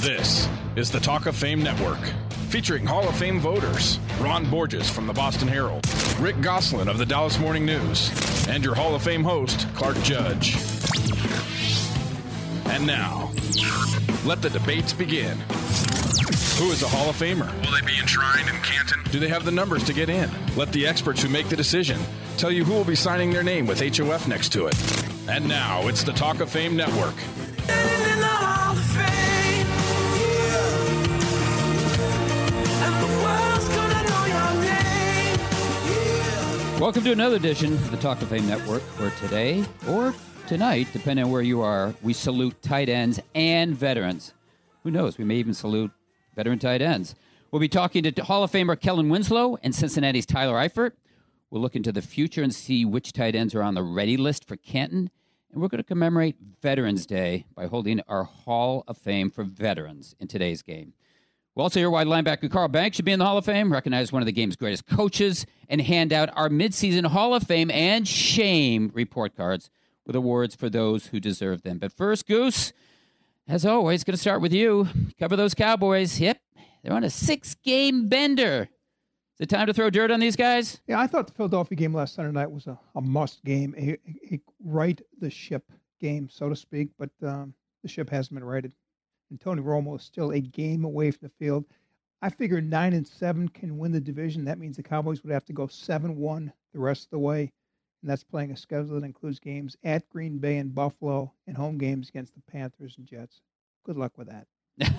This is the Talk of Fame Network, featuring Hall of Fame voters Ron Borges from the Boston Herald, Rick Gosselin of the Dallas Morning News, and your Hall of Fame host, Clark Judge. And now, let the debates begin. Who is a Hall of Famer? Will they be enshrined in Canton? Do they have the numbers to get in? Let the experts who make the decision tell you who will be signing their name with HOF next to it. And now, it's the Talk of Fame Network. Welcome to another edition of the Talk of Fame Network, where today or tonight, depending on where you are, we salute tight ends and veterans. Who knows? We may even salute veteran tight ends. We'll be talking to Hall of Famer Kellen Winslow and Cincinnati's Tyler Eifert. We'll look into the future and see which tight ends are on the ready list for Canton. And we're going to commemorate Veterans Day by holding our Hall of Fame for veterans in today's game. We'll also hear why linebacker Carl Banks should be in the Hall of Fame, recognize one of the game's greatest coaches, and hand out our midseason Hall of Fame and shame report cards with awards for those who deserve them. But first, Goose, as always, going to start with you. Cover those Cowboys. Yep, they're on a six game bender. Is it time to throw dirt on these guys? Yeah, I thought the Philadelphia game last Sunday night was a, a must game, a, a, right the ship game, so to speak, but um, the ship hasn't been righted and Tony Romo is still a game away from the field. I figure nine and seven can win the division. That means the Cowboys would have to go seven one the rest of the way, and that's playing a schedule that includes games at Green Bay and Buffalo and home games against the Panthers and Jets. Good luck with that.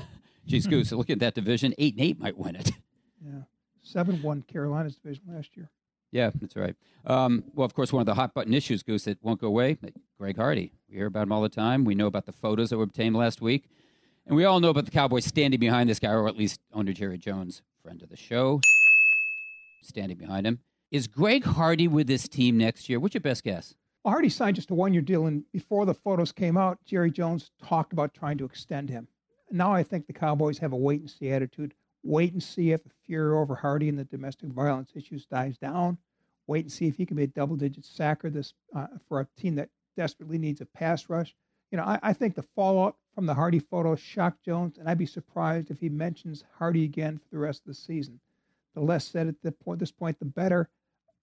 Geez, Goose, look at that division. Eight and eight might win it. Yeah, seven one Carolina's division last year. Yeah, that's right. Um, well, of course, one of the hot button issues, Goose, that won't go away. Greg Hardy. We hear about him all the time. We know about the photos that were obtained last week. And we all know about the Cowboys standing behind this guy, or at least owner Jerry Jones, friend of the show, standing behind him. Is Greg Hardy with this team next year? What's your best guess? Well, Hardy signed just a one year deal, and before the photos came out, Jerry Jones talked about trying to extend him. Now I think the Cowboys have a wait and see attitude. Wait and see if the fear over Hardy and the domestic violence issues dies down. Wait and see if he can be a double digit sacker this uh, for a team that desperately needs a pass rush. You know, I, I think the fallout from the Hardy photo shocked Jones, and I'd be surprised if he mentions Hardy again for the rest of the season. The less said at the point, this point, the better.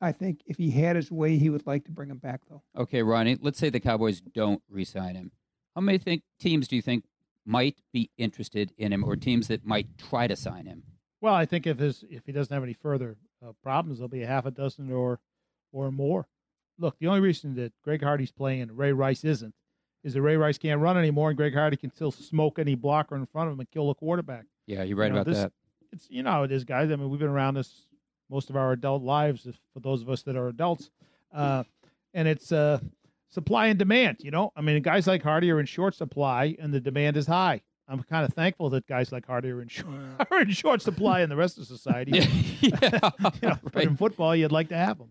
I think if he had his way, he would like to bring him back, though. Okay, Ronnie. Let's say the Cowboys don't re-sign him. How many think teams do you think might be interested in him, or teams that might try to sign him? Well, I think if his if he doesn't have any further uh, problems, there'll be a half a dozen or or more. Look, the only reason that Greg Hardy's playing and Ray Rice isn't is that Ray Rice can't run anymore, and Greg Hardy can still smoke any blocker in front of him and kill a quarterback. Yeah, you're right you know, about this, that. It's you know how it is, guys. I mean, we've been around this most of our adult lives, for those of us that are adults, uh, and it's uh, supply and demand. You know, I mean, guys like Hardy are in short supply, and the demand is high. I'm kind of thankful that guys like Hardy are in short, are in short supply in the rest of society. yeah, you know, right. But in football, you'd like to have them.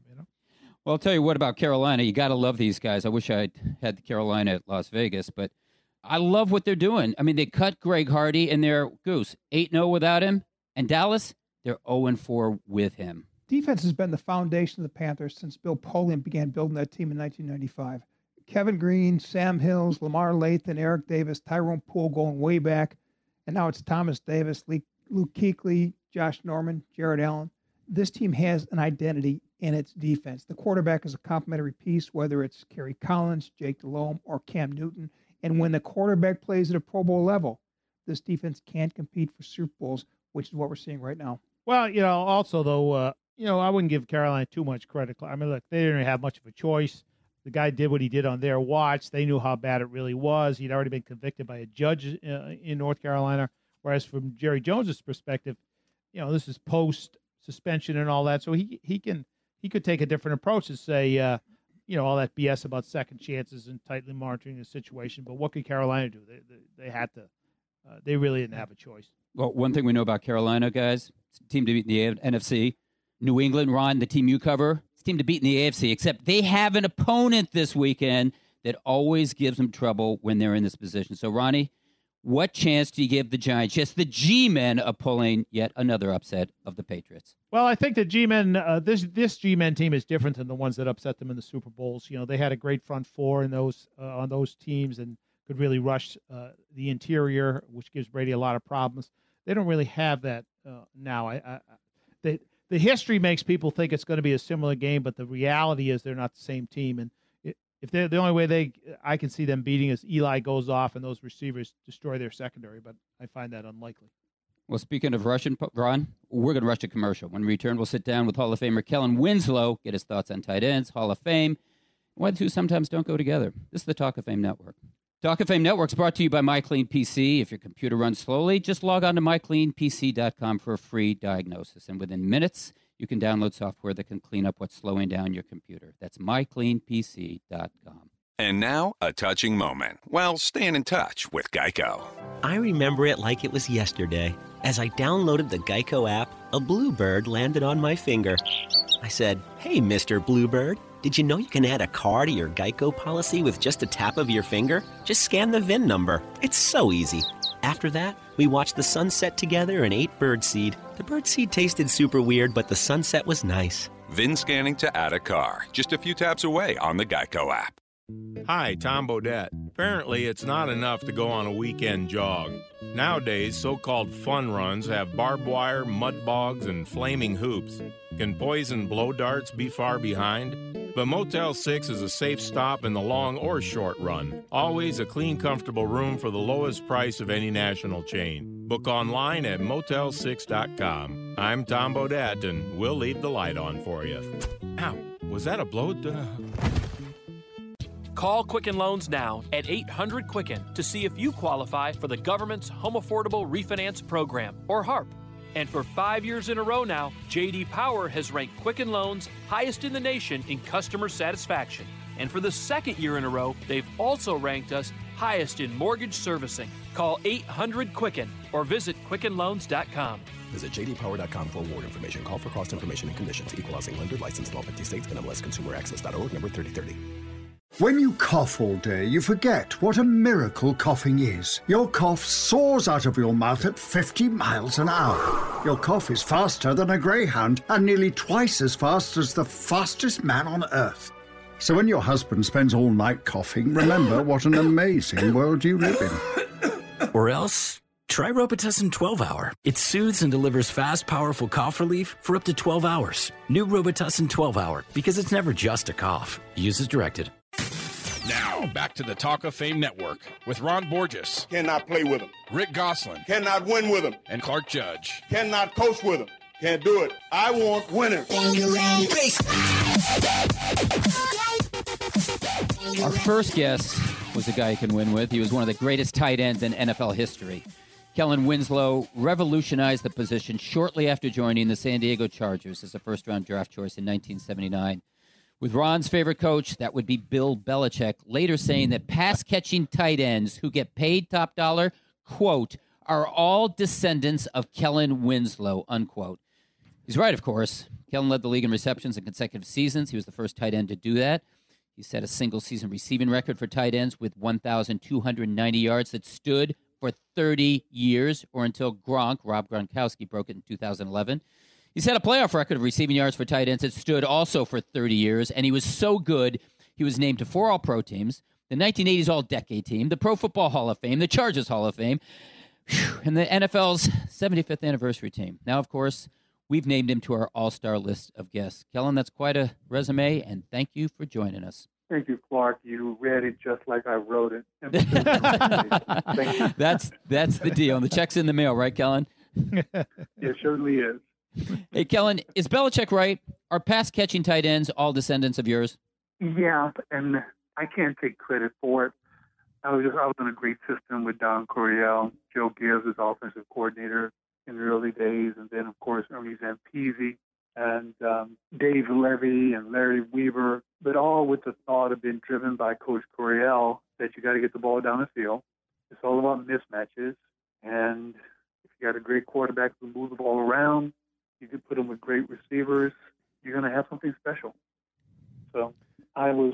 Well, I'll tell you what about Carolina. You got to love these guys. I wish I had the Carolina at Las Vegas, but I love what they're doing. I mean, they cut Greg Hardy and they're Goose 8 0 without him. And Dallas, they're 0 4 with him. Defense has been the foundation of the Panthers since Bill Polian began building that team in 1995. Kevin Greene, Sam Mills, Lamar Lathon, Eric Davis, Tyrone Poole going way back. And now it's Thomas Davis, Luke Kuechly, Josh Norman, Jared Allen. This team has an identity in its defense. The quarterback is a complementary piece, whether it's Kerry Collins, Jake Delhomme, or Cam Newton. And when the quarterback plays at a Pro Bowl level, this defense can't compete for Super Bowls, which is what we're seeing right now. Well, you know, also though, uh, you know, I wouldn't give Carolina too much credit. I mean, look, they didn't have much of a choice. The guy did what he did on their watch. They knew how bad it really was. He'd already been convicted by a judge uh, in North Carolina. Whereas from Jerry Jones's perspective, you know, this is post suspension and all that, so he he can he could take a different approach and say, uh, you know, all that BS about second chances and tightly monitoring the situation. But what could Carolina do? They they, they had to. Uh, they really didn't have a choice. Well, one thing we know about Carolina, guys, team to beat in the NFC. New England, Ron, the team you cover, team to beat in the AFC. Except they have an opponent this weekend that always gives them trouble when they're in this position. So, Ronnie, what chance do you give the Giants, just the G men, of pulling yet another upset of the Patriots? Well, I think the G men, uh, this this G men team is different than the ones that upset them in the Super Bowls. You know, they had a great front four in those uh, on those teams, and could really rush uh, the interior, which gives Brady a lot of problems. They don't really have that uh, now. I, I, the history makes people think it's going to be a similar game, but the reality is they're not the same team. And if they're the only way they, I can see them beating is Eli goes off and those receivers destroy their secondary, but I find that unlikely. Well, speaking of Russian, Ron, we're going to rush to commercial. When we return, we'll sit down with Hall of Famer Kellen Winslow, get his thoughts on tight ends, Hall of Fame, why the two sometimes don't go together. This is the Talk of Fame Network. Talk of Fame Network is brought to you by MyCleanPC. If your computer runs slowly, just log on to mycleanpc.com for a free diagnosis. And within minutes, you can download software that can clean up what's slowing down your computer. That's mycleanpc.com. And now, a touching moment. while staying in touch with Geico. I remember it like it was yesterday. As I downloaded the Geico app, a bluebird landed on my finger. I said, Hey, Mr. Bluebird. Did you know you can add a car to your Geico policy with just a tap of your finger? Just scan the VIN number. It's so easy. After that, we watched the sunset together and ate birdseed. The birdseed tasted super weird, but the sunset was nice. VIN scanning to add a car. Just a few taps away on the Geico app. Hi, Tom Bodett. Apparently, it's not enough to go on a weekend jog. Nowadays, so called fun runs have barbed wire, mud bogs, and flaming hoops. Can poison blow darts be far behind? But Motel 6 is a safe stop in the long or short run. Always a clean, comfortable room for the lowest price of any national chain. Book online at motel6.com. I'm Tom Bodett, and we'll leave the light on for you. Ow, was that a blow? Call Quicken Loans now at 800 Quicken to see if you qualify for the government's Home Affordable Refinance Program, or HARP. And for five years in a row now, JD Power has ranked Quicken Loans highest in the nation in customer satisfaction. And for the second year in a row, they've also ranked us highest in mortgage servicing. Call 800 Quicken or visit QuickenLoans.com. Visit jdpower.com for award information. Call for cost information and conditions. Equalizing lender licensed in all 50 states. NMLS Consumer Access.org number 3030. When you cough all day, you forget what a miracle coughing is. Your cough soars out of your mouth at 50 miles an hour. Your cough is faster than a greyhound and nearly twice as fast as the fastest man on earth. So when your husband spends all night coughing, remember what an amazing world you live in. Or else, try Robitussin 12 Hour. It soothes and delivers fast, powerful cough relief for up to 12 hours. New Robitussin 12 Hour, because it's never just a cough. Use as directed. Now, back to the Talk of Fame Network with Ron Borges. Cannot play with him. Rick Gosselin. Cannot win with him. And Clark Judge. Cannot coach with him. Can't do it. I want winners. Our first guest was a guy you can win with. He was one of the greatest tight ends in NFL history. Kellen Winslow revolutionized the position shortly after joining the San Diego Chargers as a first round draft choice in 1979. With Ron's favorite coach, that would be Bill Belichick, later saying that pass catching tight ends who get paid top dollar, quote, are all descendants of Kellen Winslow, unquote. He's right, of course. Kellen led the league in receptions in consecutive seasons. He was the first tight end to do that. He set a single season receiving record for tight ends with 1,290 yards that stood for 30 years or until Gronk, Rob Gronkowski, broke it in 2011. He set a playoff record of receiving yards for tight ends that stood also for 30 years, and he was so good, he was named to four All Pro teams, the 1980s All Decade team, the Pro Football Hall of Fame, the Chargers Hall of Fame, and the NFL's 75th anniversary team. Now, of course, we've named him to our all star list of guests. Kellen, that's quite a resume, and thank you for joining us. Thank you, Clark. You read it just like I wrote it. that's that's the deal. And the check's in the mail, right, Kellen? it certainly is. Hey, Kellen, is Belichick right? Are pass catching tight ends all descendants of yours? Yeah, and I can't take credit for it. I was just I was in a great system with Don Coryell, Joe Gibbs as offensive coordinator in the early days, and then of course Ernie Zampese and um, Dave Levy and Larry Weaver, but all with the thought of being driven by Coach Coryell that you got to get the ball down the field. It's all about mismatches, and if you got a great quarterback who moves the ball around, you can put them with great receivers. You're going to have something special. So I was,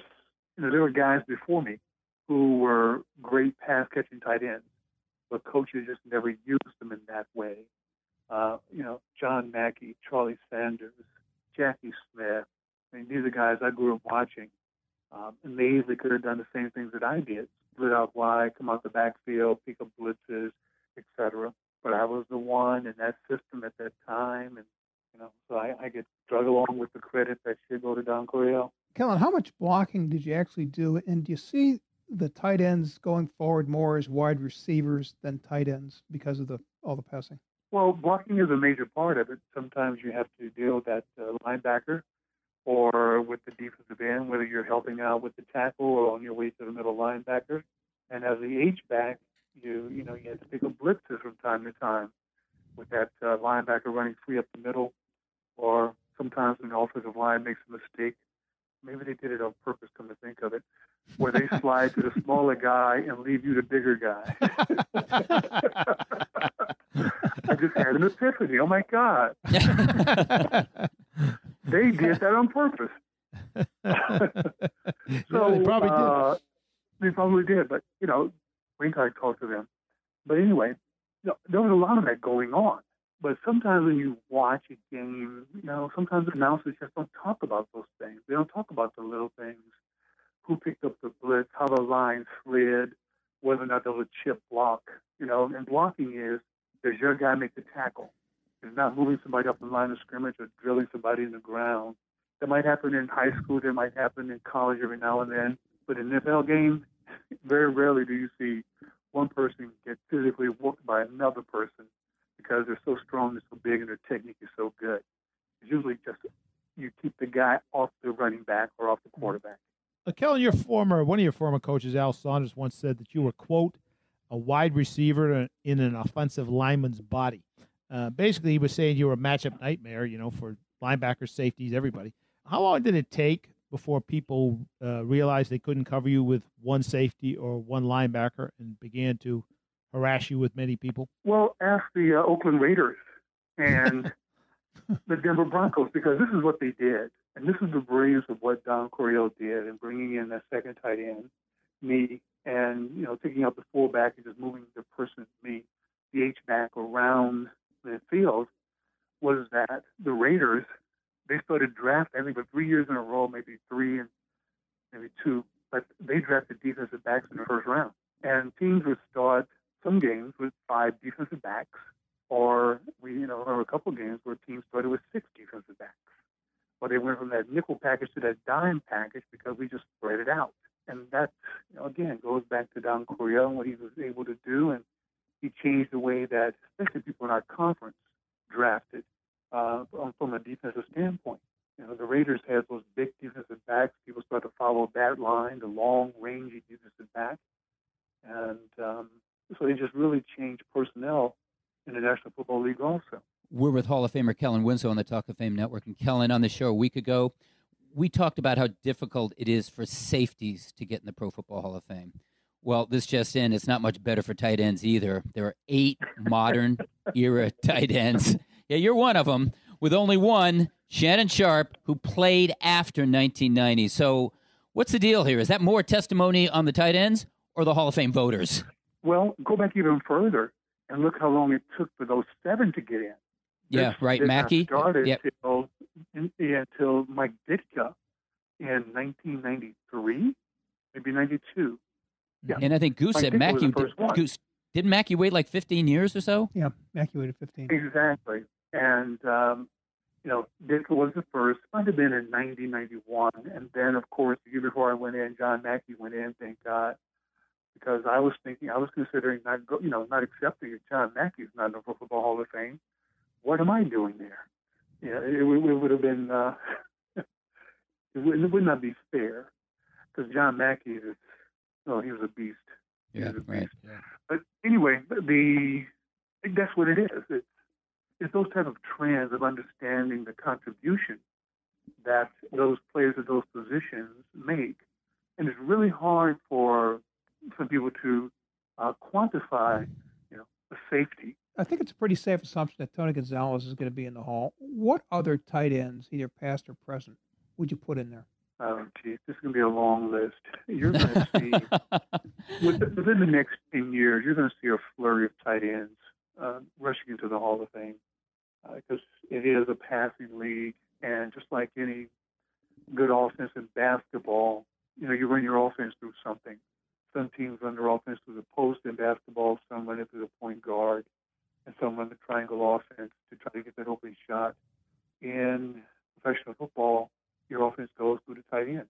you know, there were guys before me who were great pass catching tight ends, but coaches just never used them in that way. Uh, you know, John Mackey, Charlie Sanders, Jackie Smith. I mean, these are guys I grew up watching. Um, and they easily could have done the same things that I did, split out wide, come out the backfield, pick up blitzes, etc. But I was the one in that system at that time, and you know, so I, I get drug along with the credit that should go to Don Coryell. Kellen, how much blocking did you actually do? And do you see the tight ends going forward more as wide receivers than tight ends because of the all the passing? Well, blocking is a major part of it. Sometimes you have to deal with that uh, linebacker or with the defensive end, whether you're helping out with the tackle or on your way to the middle linebacker. And as the H back, you you know you have to pick up blitzes from time to time with that uh, linebacker running free up the middle, or sometimes when the offensive line makes a mistake, maybe they did it on purpose. Come to think of it, where they slide to the smaller guy and leave you the bigger guy. I just had an epiphany. Oh my god! they did that on purpose. so they probably did. uh, they probably did, but you know, Wink I talked to them. But anyway, there was a lot of that going on. But sometimes when you watch a game, you know, sometimes the announcers just don't talk about those things. They don't talk about the little things. Who picked up the blitz, how the line slid, whether or not there was a chip block. You know, and blocking is does your guy make the tackle? It's not moving somebody up the line of scrimmage or drilling somebody in the ground. That might happen in high school. That might happen in college every now and then. But in NFL game, very rarely do you see one person get physically whooped by another person because they're so strong, they're so big, and their technique is so good. It's usually just you keep the guy off the running back or off the quarterback. Uh, Kellen, your former one of your former coaches, Al Saunders, once said that you were quote a wide receiver in an offensive lineman's body. Uh, basically, he was saying you were a matchup nightmare, you know, for linebackers, safeties, everybody. How long did it take before people uh, realized they couldn't cover you with one safety or one linebacker and began to harass you with many people? Well, ask the uh, Oakland Raiders and the Denver Broncos because this is what they did. And this is the brilliance of what Don Coryell did in bringing in that second tight end, me, and you know taking out the fullback and just moving the person, me, the H back around the field. Was that the Raiders? They started drafting, I think, for three years in a row, maybe three and maybe two, but they drafted defensive backs in the first round. And teams would start some games with five defensive backs, or we, you know, were a couple of games where teams started with six defensive backs. Or they went from that nickel package to that dime package because we just spread it out. And that, you know, again, goes back to Don Coryell and what he was able to do. And he changed the way that, especially people in our conference, drafted uh, from a defensive standpoint. You know, the Raiders had those big defensive backs. People started to follow that line, the long, rangy defensive back. And um, so they just really changed personnel in the National Football League also. We're with Hall of Famer Kellen Winslow on the Talk of Fame Network. And Kellen, on the show a week ago, we talked about how difficult it is for safeties to get in the Pro Football Hall of Fame. Well, this just in, it's not much better for tight ends either. There are eight modern era tight ends. Yeah, you're one of them, with only one, Shannon Sharpe, who played after 1990. So, what's the deal here? Is that more testimony on the tight ends or the Hall of Fame voters? Well, go back even further and look how long it took for those seven to get in. Yeah, This right. Mackey. started Yep. till, yeah, till Mike Ditka in 1993, maybe 92. Yeah. And I think Goose Mike said Ditka Mackey. the first one. Goose didn't Mackey wait like 15 years or so? Yeah, Mackey waited 15. Exactly. And, um, you know, Ditka was the first, might have been in 90, 91. And then, of course, the year before I went in, John Mackey went in, thank God. Because I was thinking, I was considering not, go, you know, not accepting if John Mackey's not in the Football Hall of Fame. What am I doing there? Yeah, it, would- it would have been, uh, it, would, it would not be fair. Because John Mackey is, oh, he was a beast. He Yeah, right. beast. But anyway, the I think that's what it is. It's it's those type of trends of understanding the contribution that those players at those positions make, and it's really hard for some people to uh, quantify, you know, the safety. I think it's a pretty safe assumption that Tony Gonzalez is going to be in the Hall. What other tight ends, either past or present, would you put in there? Oh, geez, this is going to be a long list. You're going to see within the next ten years, you're going to see a flurry of tight ends uh, rushing into the Hall of Fame because it is a passing league, and just like any good offense in basketball, you know, you run your offense through something some teams run their offense through the post in basketball, some run it through the point guard, and some run the triangle offense to try to get that open shot. In professional football, your offense goes through the tight end.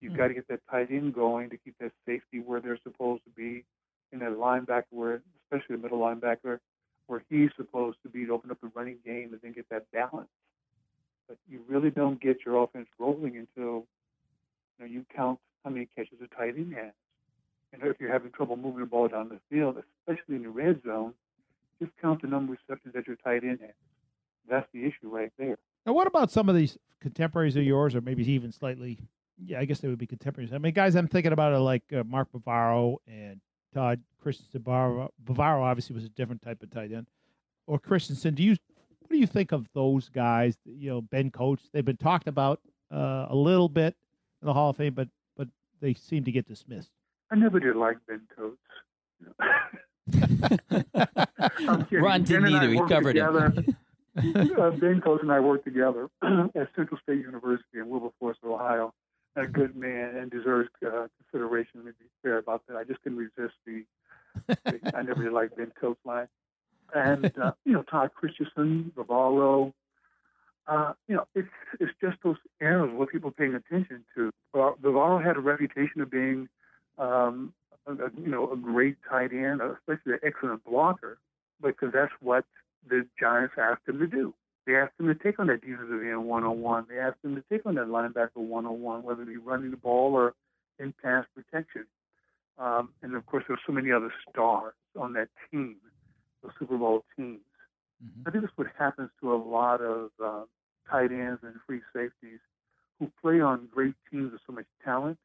You've hmm. got to get that tight end going to keep that safety where they're supposed to be, and that linebacker where, especially the middle linebacker, where he's supposed to be to open up the running game and then get that balance. But you really don't get your offense rolling until you know you count how many catches a tight end has. And if you're having trouble moving the ball down the field, especially in the red zone, just count the number of receptions that your tight end has. That's the issue right there. Now, what about some of these contemporaries of yours, or maybe even slightly? Yeah, I guess they would be contemporaries. I mean, guys, I'm thinking about are like uh, Mark Bavaro and Todd Christensen. Bavaro, Bavaro obviously was a different type of tight end. Or Christensen, do you what do you think of those guys? You know, Ben Coates. They've been talked about uh, a little bit in the Hall of Fame, but but they seem to get dismissed. I never did like Ben Coates. I'm. Ron didn't Ben and I either. He covered together. it. uh, ben Coates and I worked together at Central State University in Wilberforce, Ohio. A good man and deserves uh, consideration. To be fair about that, I just couldn't resist the. the I never did like Ben Coates line, and uh, you know Todd Christensen, Bavaro. Uh, you know, it's it's just those eras where people are paying attention to. Bavaro had a reputation of being, um, a, a, you know, a great tight end, especially an excellent blocker, because that's what the Giants asked him to do. They asked him to take on that defensive end one on one. They asked him to take on that linebacker one on one, whether it be running the ball or in pass protection. Um, and of course, there were so many other stars on that team, the Super Bowl teams. I think that's what happens to a lot of uh, tight ends and free safeties who play on great teams with so much talent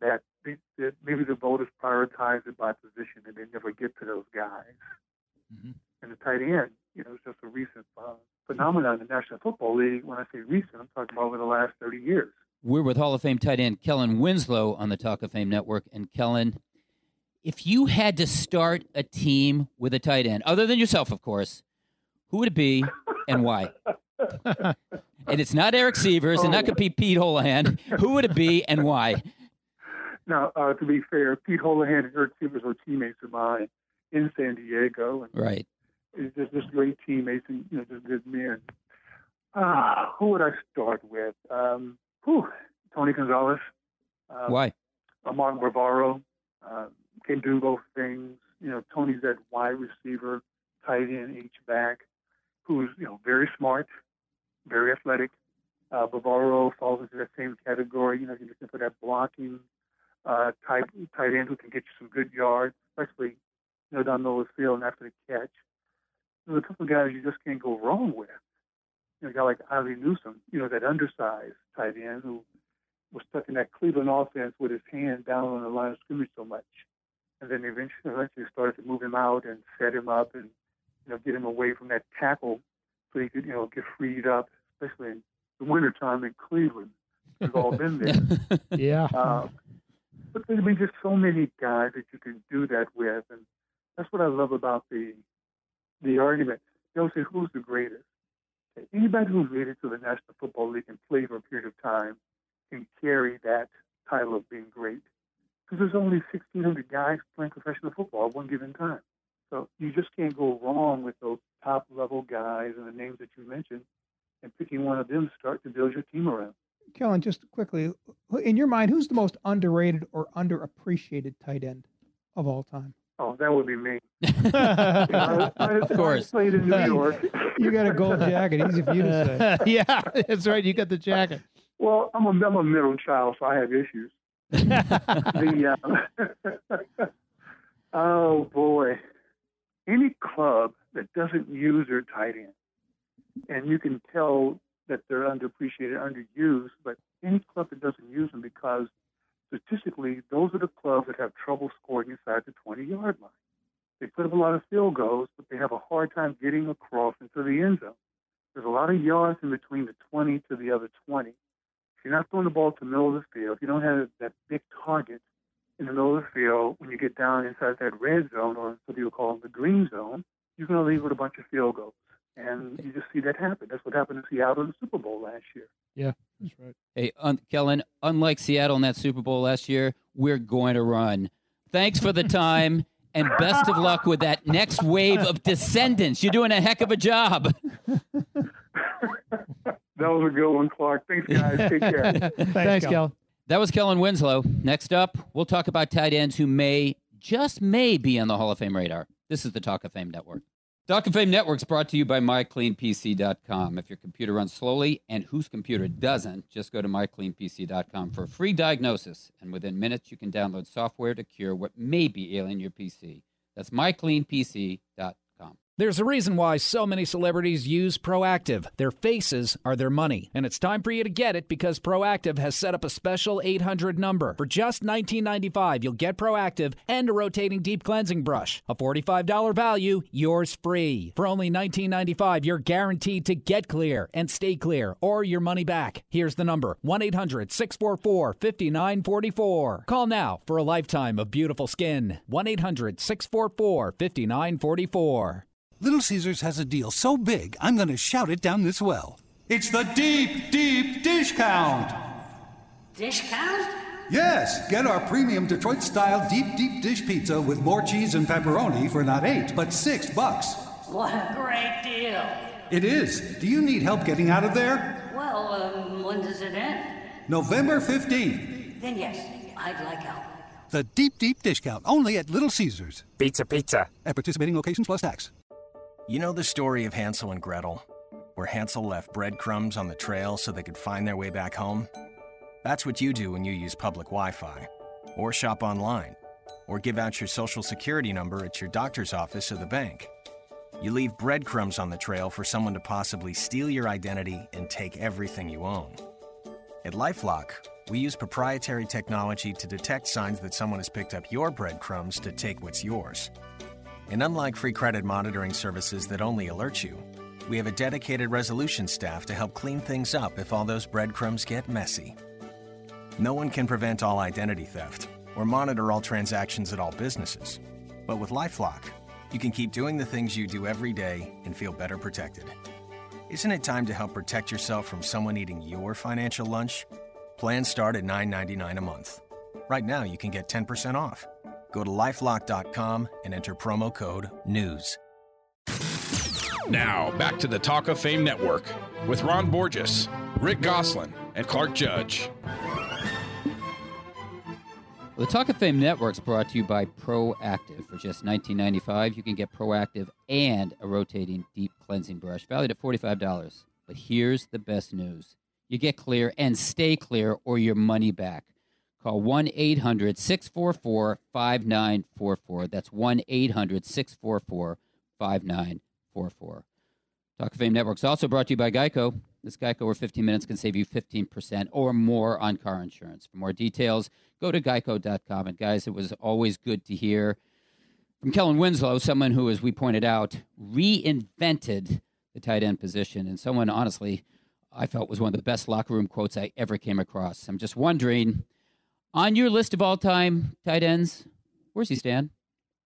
that, they, that maybe the voters prioritize it by position and they never get to those guys. And the tight end, you know, just a recent uh, phenomenon in the National Football League. When I say recent, I'm talking about over the last 30 years. We're with Hall of Fame tight end Kellen Winslow on the Talk of Fame Network. And Kellen, if you had to start a team with a tight end, other than yourself, of course, who would it be and why? and it's not Eric Sievers, and not going to be Pete Holohan. Who would it be and why? Now, uh, to be fair, Pete Holohan and Eric Sievers were teammates of mine in San Diego, and Right. It's just just great teammates and you know just good men. Ah, who would I start with? Um, whew, Tony Gonzalez. Um, Why? uh, Mark Bavaro uh, can do both things. You know, Tony's that wide receiver, tight end, H back, who's you know very smart, very athletic. Uh, Bavaro falls into that same category. You know, you're looking for that blocking uh, type tight end who can get you some good yards, especially you know down the field and after the catch. There's a couple of guys you just can't go wrong with. You know, a guy like Ozzie Newsome, you know, that undersized tight end who was stuck in that Cleveland offense with his hand down on the line of scrimmage so much. And then eventually, eventually started to move him out and set him up and, you know, get him away from that tackle so he could, you know, get freed up, especially in the wintertime in Cleveland. We've all been there. Yeah. Uh, but there's been just so many guys that you can do that with, and that's what I love about the the argument. They'll say, "Who's the greatest?" Okay, Anybody who's made it to the National Football League and played for a period of time can carry that title of being great, because there's only 1,600 guys playing professional football at one given time. So you just can't go wrong with those top level guys and the names that you mentioned, and picking one of them to start to build your team around. Kellen, just quickly, in your mind, who's the most underrated or underappreciated tight end of all time? Oh, that would be me. I- I- Of course. I played in New York. You got a gold jacket. Easy for you to say. yeah, that's right. You got the jacket. Well, I'm a, I'm a middle child, so I have issues. the, uh, oh boy, any club that doesn't use their tight end, and you can tell that they're underappreciated, underused, but any club that doesn't use them because statistically, those are the clubs that have trouble scoring inside the 20 yard line. They put up a lot of field goals, but they have a hard time getting across into the end zone. There's a lot of yards in between the 20 to the other 20. If you're not throwing the ball to the middle of the field, if you don't have that big target in the middle of the field, when you get down inside that red zone, or what people call the green zone, you're going to leave with a bunch of field goals. And you just see that happen. That's what happened in Seattle in the Super Bowl last year. Yeah, that's right. Hey, un- Kellen, unlike Seattle in that Super Bowl last year, we're going to run Thanks for the time. And best of luck with that next wave of descendants. You're doing a heck of a job. That was a good one, Clark. Thanks, guys. Take care. Thanks, Kel. That was Kellen Winslow. Next up, we'll talk about tight ends who may, just may, be on the Hall of Fame radar. This is the Talk of Fame Network. Talk of Fame Network is brought to you by MyCleanPC.com. If your computer runs slowly, and whose computer doesn't, just go to MyCleanPC.com for a free diagnosis, and within minutes you can download software to cure what may be ailing your PC. That's MyCleanPC.com. There's a reason why so many celebrities use Proactiv. Their faces are their money. And it's time for you to get it because Proactiv has set up a special 800 number. For just $19.95, you'll get Proactiv and a rotating deep cleansing brush. A $45 value, yours free. For only $19.95, you're guaranteed to get clear and stay clear or your money back. Here's the number 1 800 644 5944. Call now for a lifetime of beautiful skin. 1 800 644 5944. Little Caesars has a deal so big, I'm going to shout it down this well. It's the deep, deep dish count. Dish count? Yes, get our premium Detroit style deep, deep dish pizza with more cheese and pepperoni for not eight, but six bucks. What a great deal. It is. Do you need help getting out of there? Well, um, when does it end? November 15th. Then yes, I'd like help. The deep, deep dish count, only at Little Caesars. Pizza, pizza. At participating locations plus tax. You know the story of Hansel and Gretel, where Hansel left breadcrumbs on the trail so they could find their way back home? That's what you do when you use public Wi Fi, or shop online, or give out your social security number at your doctor's office or the bank. You leave breadcrumbs on the trail for someone to possibly steal your identity and take everything you own. At Lifelock, we use proprietary technology to detect signs that someone has picked up your breadcrumbs to take what's yours. And unlike free credit monitoring services that only alert you, we have a dedicated resolution staff to help clean things up if all those breadcrumbs get messy. No one can prevent all identity theft or monitor all transactions at all businesses. But with Lifelock, you can keep doing the things you do every day and feel better protected. Isn't it time to help protect yourself from someone eating your financial lunch? Plans start at $9.99 a month. Right now, you can get 10% off. Go to lifelock.com and enter promo code NEWS. Now, back to the Talk of Fame Network with Ron Borges, Rick Gosselin, and Clark Judge. The Talk of Fame Network is brought to you by Proactiv. For just $19.95, you can get Proactiv and a rotating deep cleansing brush valued at $45. But here's the best news you get clear and stay clear or your money back. Call 1 800 644 5944. That's 1 800 644 5944. Talk of Fame Network is also brought to you by Geico. This Geico over 15 minutes can save you 15% or more on car insurance. For more details, go to geico.com. And guys, it was always good to hear from Kellen Winslow, someone who, as we pointed out, reinvented the tight end position, and someone, honestly, I felt was one of the best locker room quotes I ever came across. I'm just wondering, on your list of all time tight ends, where's he stand?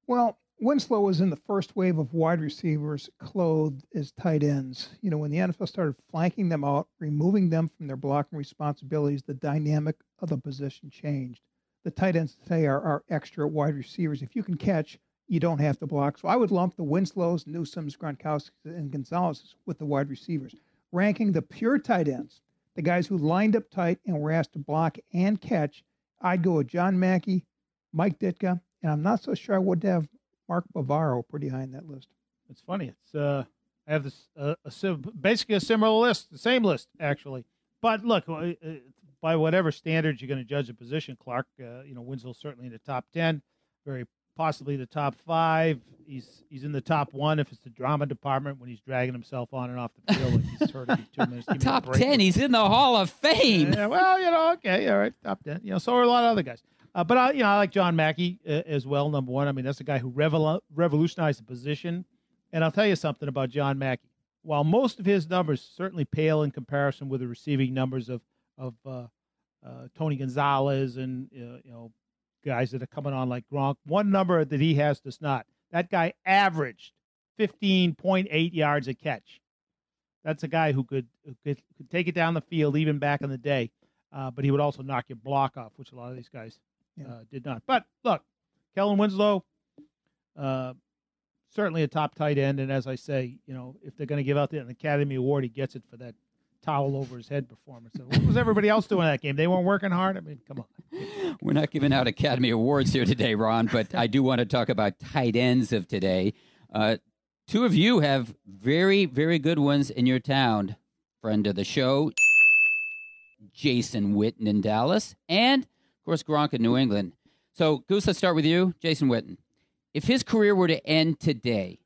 Well, Winslow was in the first wave of wide receivers clothed as tight ends. You know, when the NFL started flanking them out, removing them from their blocking responsibilities, the dynamic of the position changed. The tight ends today are, are extra wide receivers. If you can catch, you don't have to block. So I would lump the Winslows, Newsomes, Gronkowski, and Gonzalez with the wide receivers. Ranking the pure tight ends, the guys who lined up tight and were asked to block and catch, I'd go with John Mackey, Mike Ditka, and I'm not so sure I would have Mark Bavaro pretty high in that list. It's funny. It's uh, I have this uh, a basically a similar list, the same list actually. But look, uh, by whatever standards you're going to judge a position, Clark, uh, you know Winslow's certainly in the top ten, very possibly the top five. He's he's in the top one if it's the drama department when he's dragging himself on and off the field like he's hurt every two minutes. Give me a Top 10. He's in the Hall of Fame. Yeah, well, you know, okay, all right, top ten. You know, so are a lot of other guys. Uh, but I, you know, I like John Mackey uh, as well. Number one, I mean, that's a guy who revol- revolutionized the position. And I'll tell you something about John Mackey. While most of his numbers certainly pale in comparison with the receiving numbers of of uh, uh, Tony Gonzalez and uh, you know guys that are coming on like Gronk, one number that he has does not. That guy averaged 15.8 yards a catch. That's a guy who could who could, could take it down the field even back in the day. Uh, but he would also knock your block off, which a lot of these guys uh, did not. But look, Kellen Winslow, uh, certainly a top tight end, and as I say, you know, if they're going to give out an Academy Award, he gets it for that towel over his head performance. What was everybody else doing that game? They weren't working hard. I mean, come on. We're not giving out Academy Awards here today, Ron, but I do want to talk about tight ends of today. Uh, two of you have very, very good ones in your town. Friend of the show, Jason Witten in Dallas, and of course Gronk in New England. So, Goose, let's start with you, Jason Witten. If his career were to end today,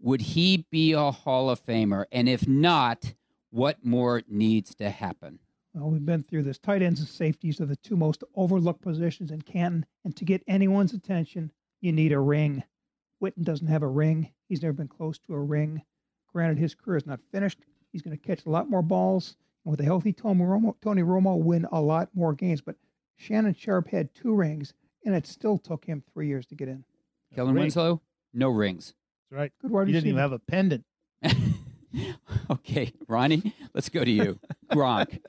would he be a Hall of Famer? And if not, what more needs to happen? Well, we've been through this. Tight ends and safeties are the two most overlooked positions in Canton. And to get anyone's attention, you need a ring. Witten doesn't have a ring. He's never been close to a ring. Granted, his career is not finished. He's going to catch a lot more balls. And with a healthy Tony Romo, Tony Romo, win a lot more games. But Shannon Sharpe had two rings, and it still took him three years to get in. Kellen Ring. Winslow, no rings. That's right. Good wide He didn't even have a pendant. Okay, Ronnie, let's go to you. Gronk.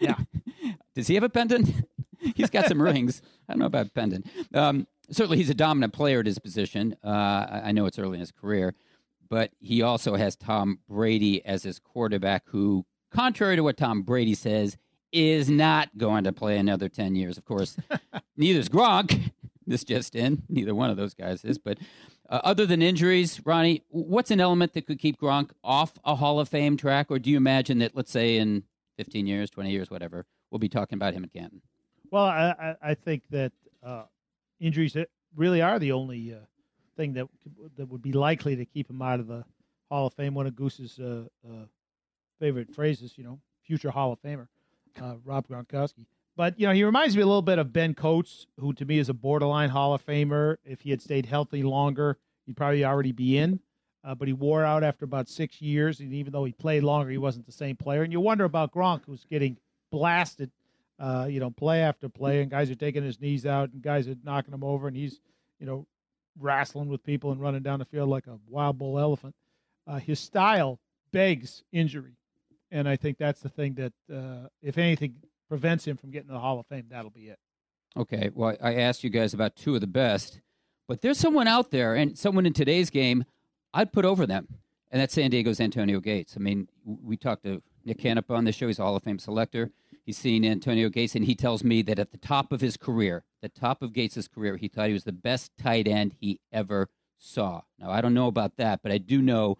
Yeah. Does he have a pendant? he's got some rings. I don't know about pendant. Um, certainly, he's a dominant player at his position. Uh, I I know it's early in his career, but he also has Tom Brady as his quarterback, who, contrary to what Tom Brady says, is not going to play another 10 years. Of course, neither is Gronk. This just in. Neither one of those guys is. But uh, other than injuries, Ronnie, what's an element that could keep Gronk off a Hall of Fame track? Or do you imagine that, let's say, in 15 years, 20 years, whatever, we'll be talking about him at Canton? Well, I, I, think that uh, injuries really are the only uh, thing that that would be likely to keep him out of the Hall of Fame. One of Goose's uh, uh, favorite phrases, you know, future Hall of Famer, uh, Rob Gronkowski. But you know, he reminds me a little bit of Ben Coates, who to me is a borderline Hall of Famer. If he had stayed healthy longer, he'd probably already be in. Uh, but he wore out after about six years, and even though he played longer, he wasn't the same player. And you wonder about Gronk, who's getting blasted, uh, you know, play after play, and guys are taking his knees out, and guys are knocking him over, and he's, you know, wrestling with people and running down the field like a wild bull elephant. Uh, his style begs injury, and I think that's the thing that, uh, if anything, prevents him from getting to the Hall of Fame. That'll be it. Okay, well, I asked you guys about two of the best, but there's someone out there, and someone in today's game I'd put over them, and that's San Diego's Antonio Gates. I mean, we talked to Nick Canepa on the show. He's a Hall of Fame selector. He's seen Antonio Gates, and he tells me that at the top of his career, the top of Gates' career, he thought he was the best tight end he ever saw. Now, I don't know about that, but I do know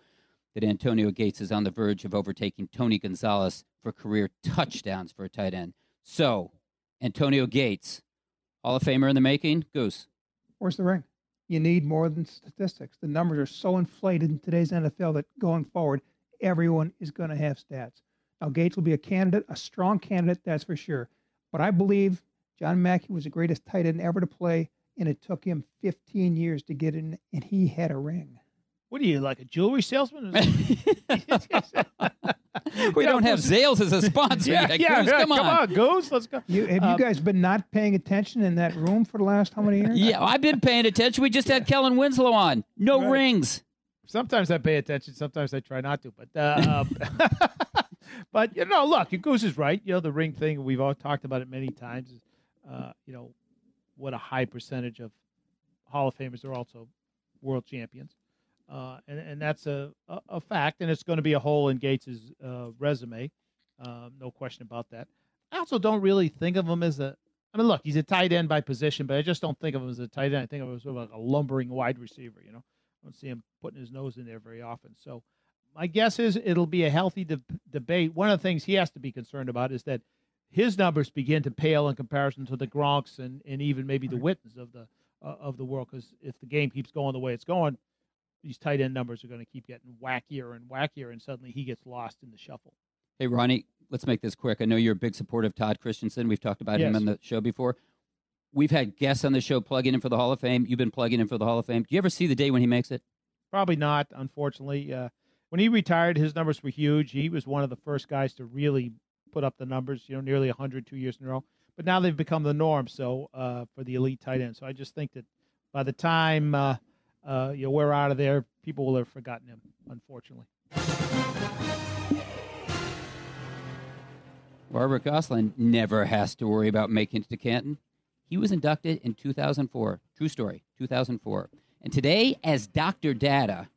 that Antonio Gates is on the verge of overtaking Tony Gonzalez for career touchdowns for a tight end. So, Antonio Gates, Hall of Famer in the making, Goose. Where's the ring? You need more than statistics. The numbers are so inflated in today's NFL that going forward, everyone is going to have stats. Now, Gates will be a candidate, a strong candidate, that's for sure. But I believe John Mackey was the greatest tight end ever to play, and it took him 15 years to get in, and he had a ring. What are you like a jewelry salesman? We don't have Zales as a sponsor. yeah, yet, yeah, Goose, yeah, come on. Goose. Let's go. You, have Uh, you guys been not paying attention in that room for the last how many years? Yeah, I've been paying attention. We just had Kellen Winslow on. No Right. rings. Sometimes I pay attention. Sometimes I try not to. But uh, um, but you know, look, Goose is right. You know, the ring thing. We've all talked about it many times. Uh, you know, what a high percentage of Hall of Famers are also world champions, uh, and and that's a, a a fact. And it's going to be a hole in Gates's uh, resume, um, no question about that. I also don't really think of him as a. I mean, look, he's a tight end by position, but I just don't think of him as a tight end. I think of him as sort of like a lumbering wide receiver. You know, I don't see him putting his nose in there very often. So, my guess is it'll be a healthy de- debate. One of the things he has to be concerned about is that his numbers begin to pale in comparison to the Gronks and, and even maybe the Wittens of the uh, of the world. Because if the game keeps going the way it's going, these tight end numbers are going to keep getting wackier and wackier, and suddenly he gets lost in the shuffle. Hey, Ronnie, let's make this quick. I know you're a big supporter of Todd Christensen. We've talked about him Yes. on the show before. We've had guests on the show plugging in for the Hall of Fame. You've been plugging in for the Hall of Fame. Do you ever see the day when he makes it? Probably not, unfortunately. Uh, when he retired, his numbers were huge. He was one of the first guys to really put up the numbers, you know, nearly 100 two years in a row. But now they've become the norm. So uh, for the elite tight end, so I just think that by the time uh, uh, you know we're out of there, people will have forgotten him. Unfortunately. Barbara Gosselin never has to worry about making it to Canton. He was inducted in 2004. True story. 2004. And today, as Dr. Data,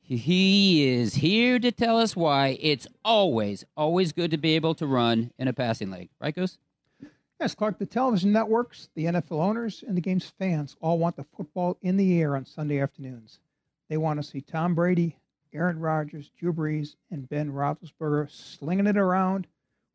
he is here to tell us why it's always, always good to be able to run in a passing leg. Right, Goose? Yes, Clark, the television networks, the NFL owners, and the game's fans all want the football in the air on Sunday afternoons. They want to see Tom Brady, Aaron Rodgers, Drew Brees, and Ben Roethlisberger slinging it around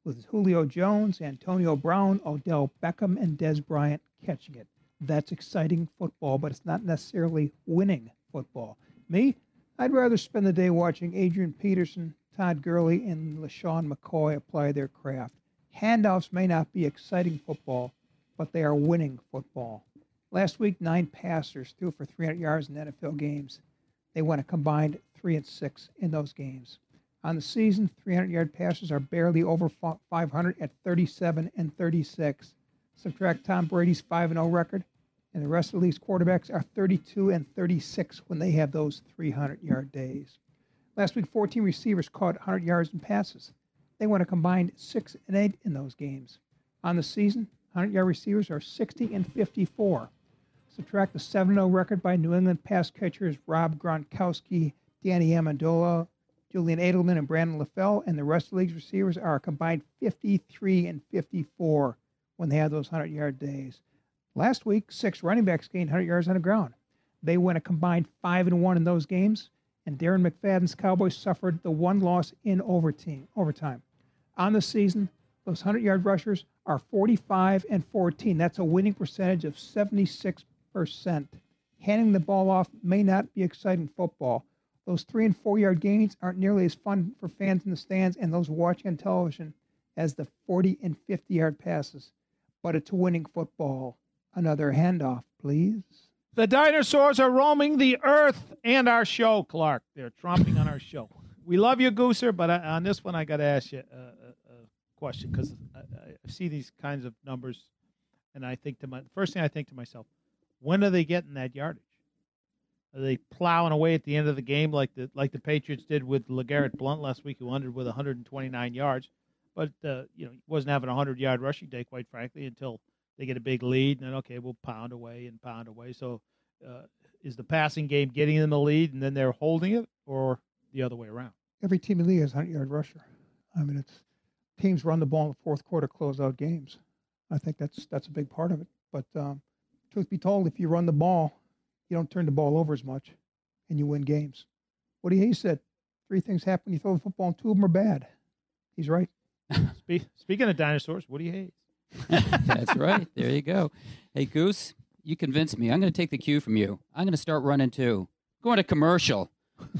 with Julio Jones, Antonio Brown, Odell Beckham, and Dez Bryant catching it. That's exciting football, but it's not necessarily winning football. Me, I'd rather spend the day watching Adrian Peterson, Todd Gurley, and LeSean McCoy apply their craft. Handoffs may not be exciting football, but they are winning football. Last week, nine passers threw for 300 yards in NFL games. They went a combined three and six in those games. On the season, 300 yard passes are barely over 500 at 37 and 36. Subtract Tom Brady's 5 0 record, and the rest of the league's quarterbacks are 32 and 36 when they have those 300 yard days. Last week, 14 receivers caught 100 yards in passes. They went a combined 6 and 8 in those games. On the season, 100 yard receivers are 60 and 54. Subtract the 7 0 record by New England pass catchers Rob Gronkowski, Danny Amendola, Julian Edelman, and Brandon LaFell, and the rest of the league's receivers are a combined 53 and 54 when they have those 100 yard days. Last week, six running backs gained 100 yards on the ground. They went a combined 5 and 1 in those games, and Darren McFadden's Cowboys suffered the one loss in overtime. On the season, those 100 yard rushers are 45 and 14. That's a winning percentage of 76%. Handing the ball off may not be exciting football. Those three and four yard gains aren't nearly as fun for fans in the stands and those watching on television as the 40 and 50 yard passes. But it's winning football. Another handoff, please. The dinosaurs are roaming the earth and our show, Clark. They're tromping on our show. We love you, Gooser, but I, on this one, I got to ask you a, a, a question because I, I, see these kinds of numbers, and I think to my first thing I think to myself, when are they getting that yardage? Are they plowing away at the end of the game like the like the Patriots did with LeGarrette Blunt last week, who ended with 129 yards, but uh, you know wasn't having a 100 yard rushing day, quite frankly, until they get a big lead, and then okay, we'll pound away and pound away. So, uh, is the passing game getting them the lead, and then they're holding it, or the other way around? Every team in the league has a 100 yard rusher. I mean, it's teams run the ball in the fourth quarter, close out games. I think that's that's a big part of it. But um, truth be told, if you run the ball you don't turn the ball over as much, and you win games. Woody Hayes said, three things happen when you throw the football, and two of them are bad. He's right. Speaking of dinosaurs, Woody Hayes. That's right. There you go. Hey, Goose, you convinced me. I'm going to take the cue from you. I'm going to start running too. Going to commercial.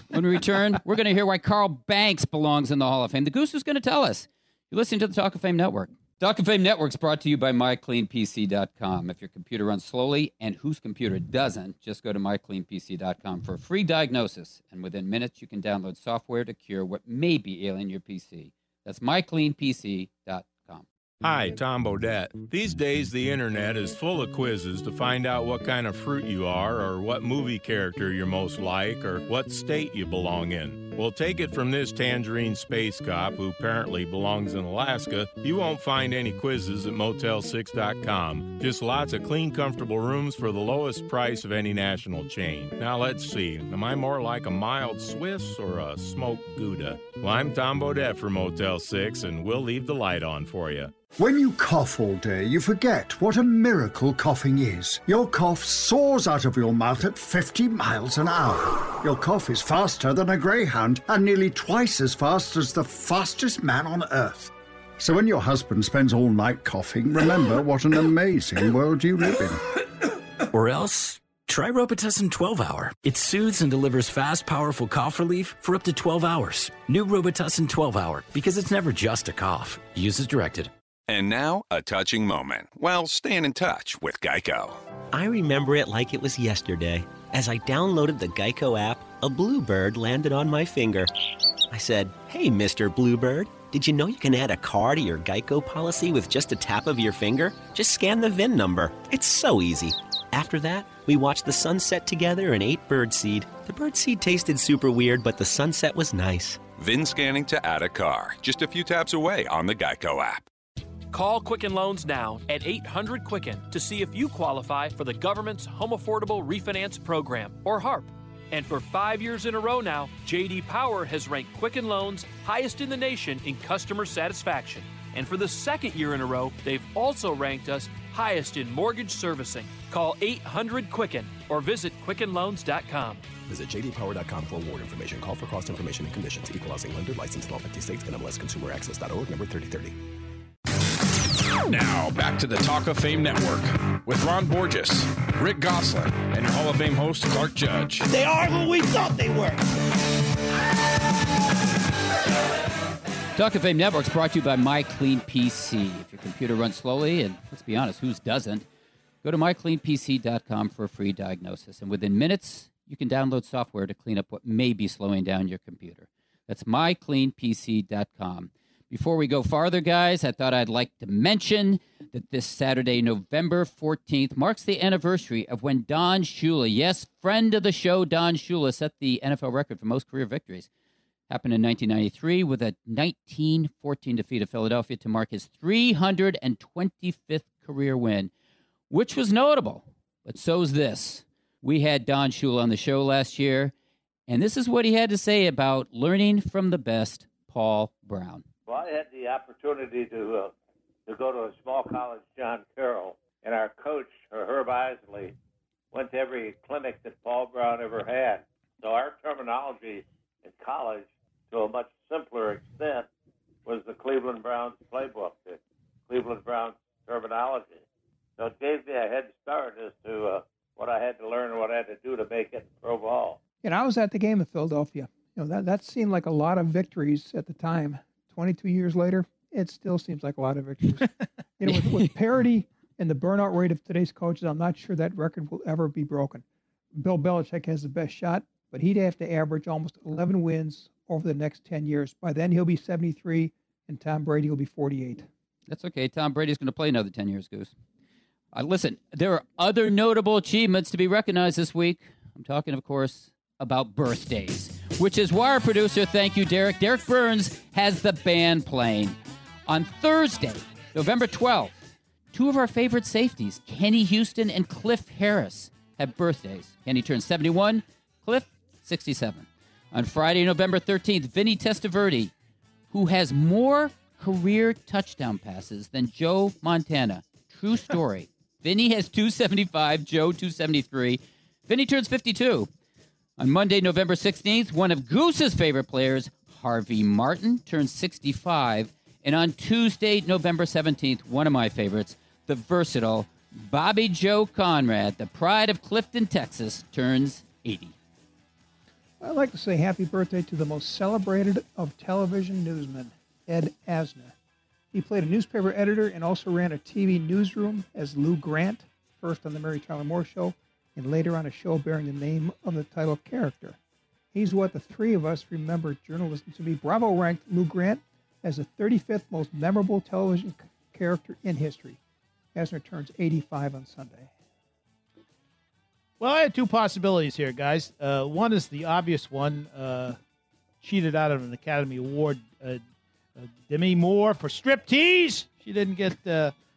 When we return, we're going to hear why Carl Banks belongs in the Hall of Fame. The Goose is going to tell us. You're listening to the Talk of Fame Network. Talk of Fame Network is brought to you by MyCleanPC.com. If your computer runs slowly, and whose computer doesn't, just go to MyCleanPC.com for a free diagnosis. And within minutes, you can download software to cure what may be ailing your PC. That's MyCleanPC.com. Hi, Tom Bodett. These days, the internet is full of quizzes to find out what kind of fruit you are, or what movie character you're most like, or what state you belong in. Well, take it from this tangerine space cop who apparently belongs in Alaska. You won't find any quizzes at Motel6.com. Just lots of clean, comfortable rooms for the lowest price of any national chain. Now, let's see. Am I more like a mild Swiss or a smoked Gouda? Well, I'm Tom Bodett for Motel 6, and we'll leave the light on for you. When you cough all day, you forget what a miracle coughing is. Your cough soars out of your mouth at 50 miles an hour. Your cough is faster than a greyhound and nearly twice as fast as the fastest man on earth. So when your husband spends all night coughing, remember what an amazing world you live in. Or else, try Robitussin 12 Hour. It soothes and delivers fast, powerful cough relief for up to 12 hours. New Robitussin 12 Hour, because it's never just a cough. Use as directed. And now, a touching moment. while staying in touch with Geico. I remember it like it was yesterday. As I downloaded the Geico app, a bluebird landed on my finger. I said, Hey, Mr. Bluebird, did you know you can add a car to your Geico policy with just a tap of your finger? Just scan the VIN number. It's so easy. After that, we watched the sunset together and ate birdseed. The birdseed tasted super weird, but the sunset was nice. VIN scanning to add a car. Just a few taps away on the Geico app. Call Quicken Loans now at 800 Quicken to see if you qualify for the government's Home Affordable Refinance Program, or HARP. And for five years in a row now, JD Power has ranked Quicken Loans highest in the nation in customer satisfaction. And for the second year in a row, they've also ranked us highest in mortgage servicing. Call 800 Quicken or visit QuickenLoans.com. Visit jdpower.com for award information. Call for cost information and conditions. Equal Housing lender. Licensed in all 50 states. NMLS Consumer Access.org. Number 3030. Now, back to the Talk of Fame Network with Ron Borges, Rick Gosselin, and your Hall of Fame host, Clark Judge. They are who we thought they were. Talk of Fame Network is brought to you by MyCleanPC. If your computer runs slowly, and let's be honest, whose doesn't? Go to mycleanpc.com for a free diagnosis. And within minutes, you can download software to clean up what may be slowing down your computer. That's mycleanpc.com. Before we go farther, guys, I thought I'd like to mention that this Saturday, November 14th, marks the anniversary of when Don Shula, yes, friend of the show, Don Shula, set the NFL record for most career victories. Happened in 1993 with a 1914 defeat of Philadelphia to mark his 325th career win, which was notable. But so's this. We had Don Shula on the show last year, and this is what he had to say about learning from the best, Paul Brown. Well, I had the opportunity to uh, to go to a small college, John Carroll, and our coach, Herb Eisele, went to every clinic that Paul Brown ever had. So our terminology in college, to a much simpler extent, was the Cleveland Browns playbook, the Cleveland Browns terminology. So it gave me a head start as to uh, what I had to learn and what I had to do to make it pro ball. And I was at the game in Philadelphia. You know that that seemed like a lot of victories at the time. 22 years later, it still seems like a lot of victories. you know, with, with parity and the burnout rate of today's coaches, I'm not sure that record will ever be broken. Bill Belichick has the best shot, but he'd have to average almost 11 wins over the next 10 years. By then, he'll be 73, and Tom Brady will be 48. That's okay. Tom Brady's going to play another 10 years, Goose. Uh, listen, there are other notable achievements to be recognized this week. I'm talking, of course, about birthdays, which is why our producer, thank you, Derek. Derek Burns has the band playing. On Thursday, November 12th, two of our favorite safeties, Kenny Houston and Cliff Harris, have birthdays. Kenny turns 71, Cliff 67. On Friday, November 13th, Vinny Testaverde, who has more career touchdown passes than Joe Montana. True story. Vinny has 275, Joe 273. Vinny turns 52. On Monday, November 16th, one of Goose's favorite players, Harvey Martin, turns 65. And on Tuesday, November 17th, one of my favorites, the versatile Bobby Joe Conrad, the pride of Clifton, Texas, turns 80. I'd like to say happy birthday to the most celebrated of television newsmen, Ed Asner. He played a newspaper editor and also ran a TV newsroom as Lou Grant, first on The Mary Tyler Moore Show, and later on a show bearing the name of the title character. He's what the three of us remember journalism to be. Bravo ranked Lou Grant as the 35th most memorable television character in history. Asner turns 85 on Sunday. Well, I had two possibilities here, guys. Uh, one is the obvious one, uh, cheated out of an Academy Award. Uh, uh, Demi Moore for striptease. She didn't get.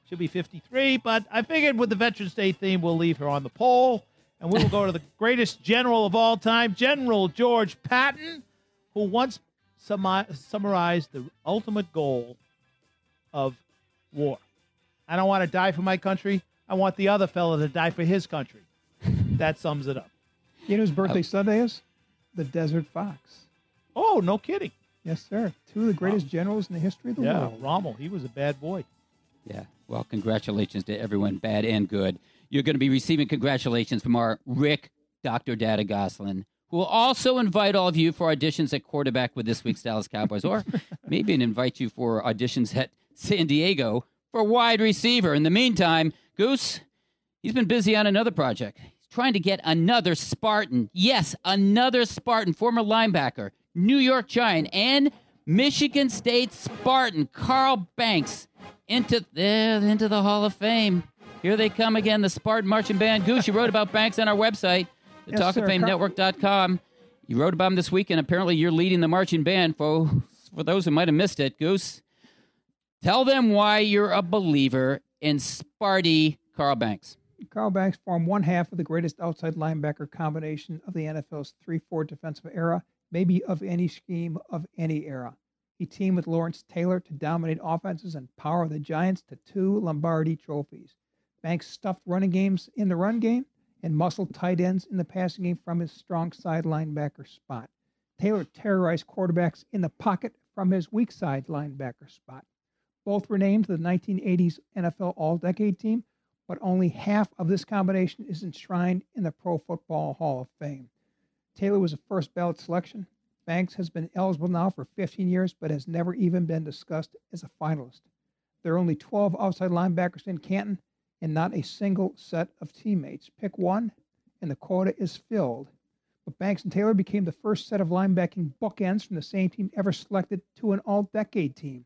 Uh, she'll be 53, but I figured with the Veterans Day theme, we'll leave her on the poll, and we will go to the greatest general of all time, General George Patton, who once summi- summarized the ultimate goal of war. I don't want to die for my country. I want the other fellow to die for his country. that sums it up. You know whose birthday Sunday is? The Desert Fox. Oh, no kidding. Yes, sir. Two of the greatest generals in the history of the Yeah, world. Rommel, he was a bad boy. Yeah. Well, congratulations to everyone, bad and good. You're going to be receiving congratulations from our Rick, Dr. Data Gosselin, who will also invite all of you for auditions at quarterback with this week's Dallas Cowboys, or maybe invite you for auditions at San Diego for wide receiver. In the meantime, Goose, he's been busy on another project. He's trying to get another Spartan. Yes, another Spartan, former linebacker, New York Giant, and Michigan State Spartan, Carl Banks, into the, into the Hall of Fame. Here they come again, the Spartan Marching Band. Goose, you wrote about Banks on our website, the Yes. You wrote about him this week, and apparently you're leading the marching band. For, for those who might have missed it, Goose, Tell them why you're a believer in Sparty Carl Banks. Carl Banks formed one half of the greatest outside linebacker combination of the NFL's 3 4 defensive era, maybe of any scheme of any era. He teamed with Lawrence Taylor to dominate offenses and power the Giants to two Lombardi trophies. Banks stuffed running games in the run game and muscled tight ends in the passing game from his strong side linebacker spot. Taylor terrorized quarterbacks in the pocket from his weak side linebacker spot. Both were named to the 1980s NFL All Decade team, but only half of this combination is enshrined in the Pro Football Hall of Fame. Taylor was a first ballot selection. Banks has been eligible now for 15 years, but has never even been discussed as a finalist. There are only 12 outside linebackers in Canton and not a single set of teammates. Pick one, and the quota is filled. But Banks and Taylor became the first set of linebacking bookends from the same team ever selected to an all decade team.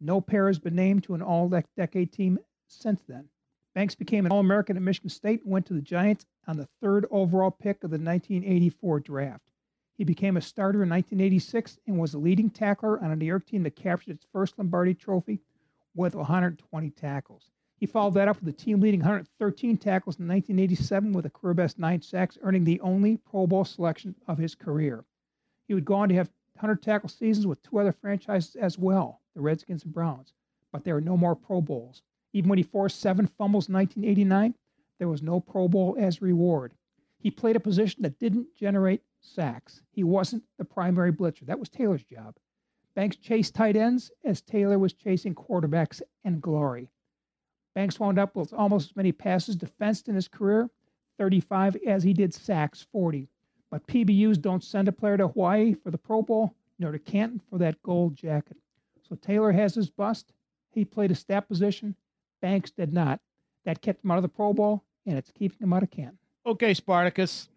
No pair has been named to an all decade team since then. Banks became an All American at Michigan State and went to the Giants on the third overall pick of the 1984 draft. He became a starter in 1986 and was a leading tackler on a New York team that captured its first Lombardi trophy with 120 tackles. He followed that up with a team leading 113 tackles in 1987 with a career best nine sacks, earning the only Pro Bowl selection of his career. He would go on to have 100 tackle seasons with two other franchises as well, the Redskins and Browns, but there were no more Pro Bowls. Even when he forced seven fumbles in 1989, there was no Pro Bowl as reward. He played a position that didn't generate sacks. He wasn't the primary blitzer. That was Taylor's job. Banks chased tight ends as Taylor was chasing quarterbacks and glory. Banks wound up with almost as many passes defensed in his career, 35, as he did sacks, 40. But PBUs don't send a player to Hawaii for the Pro Bowl, nor to Canton for that gold jacket. So Taylor has his bust. He played a stat position. Banks did not. That kept him out of the Pro Bowl, and it's keeping him out of Canton. Okay, Spartacus.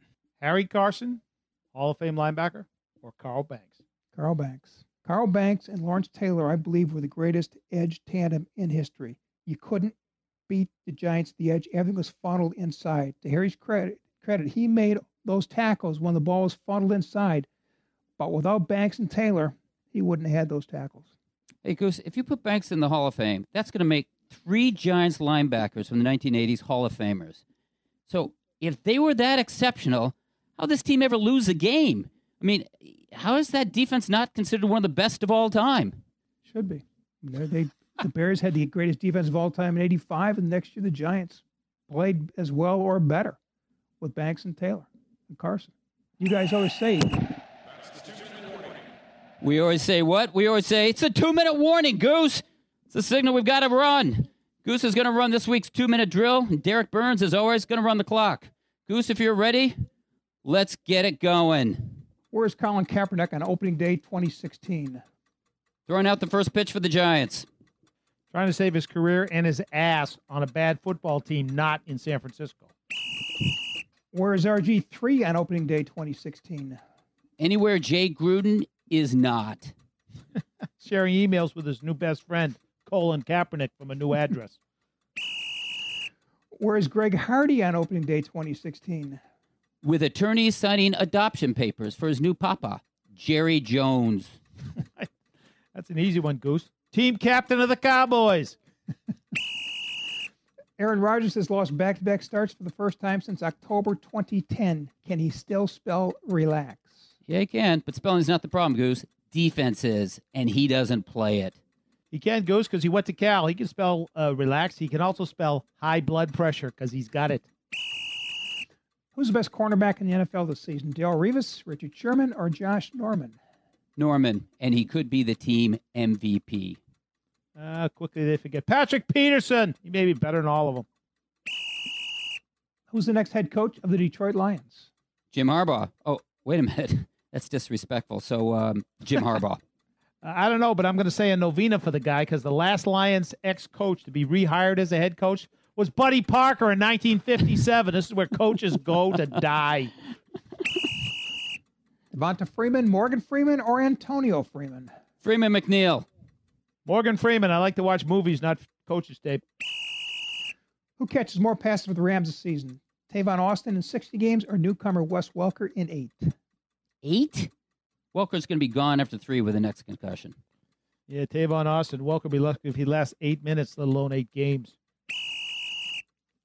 Harry Carson, Hall of Fame linebacker, or Carl Banks? Carl Banks. Carl Banks and Lawrence Taylor, I believe, were the greatest edge tandem in history. You couldn't beat the Giants the edge. Everything was funneled inside. To Harry's credit, credit, he made those tackles when the ball was funneled inside. But without Banks and Taylor, he wouldn't have had those tackles. Hey, Goose, if you put Banks in the Hall of Fame, that's going to make three Giants linebackers from the 1980s Hall of Famers. So if they were that exceptional, how this team ever lose a game? I mean, how is that defense not considered one of the best of all time? Should be. They, they, the Bears had the greatest defense of all time in '85, and next year the Giants played as well or better with Banks and Taylor and Carson. You guys always say. We always say what? We always say it's a two-minute warning, Goose. It's a signal we've got to run. Goose is going to run this week's two-minute drill. And Derek Burns, is always, going to run the clock. Goose, if you're ready, let's get it going. Where's Colin Kaepernick on opening day 2016? Throwing out the first pitch for the Giants. Trying to save his career and his ass on a bad football team not in San Francisco. Where is RG3 on opening day 2016? Anywhere Jay Gruden is not. Sharing emails with his new best friend, Colin Kaepernick, from a new address. Where is Greg Hardy on opening day 2016? With attorneys signing adoption papers for his new papa, Jerry Jones. That's an easy one, Goose. Team captain of the Cowboys. Aaron Rodgers has lost back to back starts for the first time since October 2010. Can he still spell relax? Yeah, he can, but spelling's not the problem, Goose. Defense is, and he doesn't play it. He can, Goose, because he went to Cal. He can spell uh, relax. He can also spell high blood pressure because he's got it. Who's the best cornerback in the NFL this season? Darrelle Revis, Richard Sherman, or Josh Norman? Norman, and he could be the team MVP. Uh, quickly they forget. Patrick Peterson. He may be better than all of them. Who's the next head coach of the Detroit Lions? Jim Harbaugh. Oh, wait a minute. That's disrespectful. So, um, Jim Harbaugh. I don't know, but I'm going to say a novena for the guy because the last Lions ex coach to be rehired as a head coach was Buddy Parker in 1957. this is where coaches go to die. Devonta Freeman, Morgan Freeman, or Antonio Freeman? Freeman McNeil. Morgan Freeman. I like to watch movies, not coaches tape. Who catches more passes for the Rams this season? Tavon Austin in 60 games or newcomer Wes Welker in eight? Eight? Welker's going to be gone after three with the next concussion. Yeah, Tavon Austin, welcome. Be lucky if he lasts eight minutes, let alone eight games.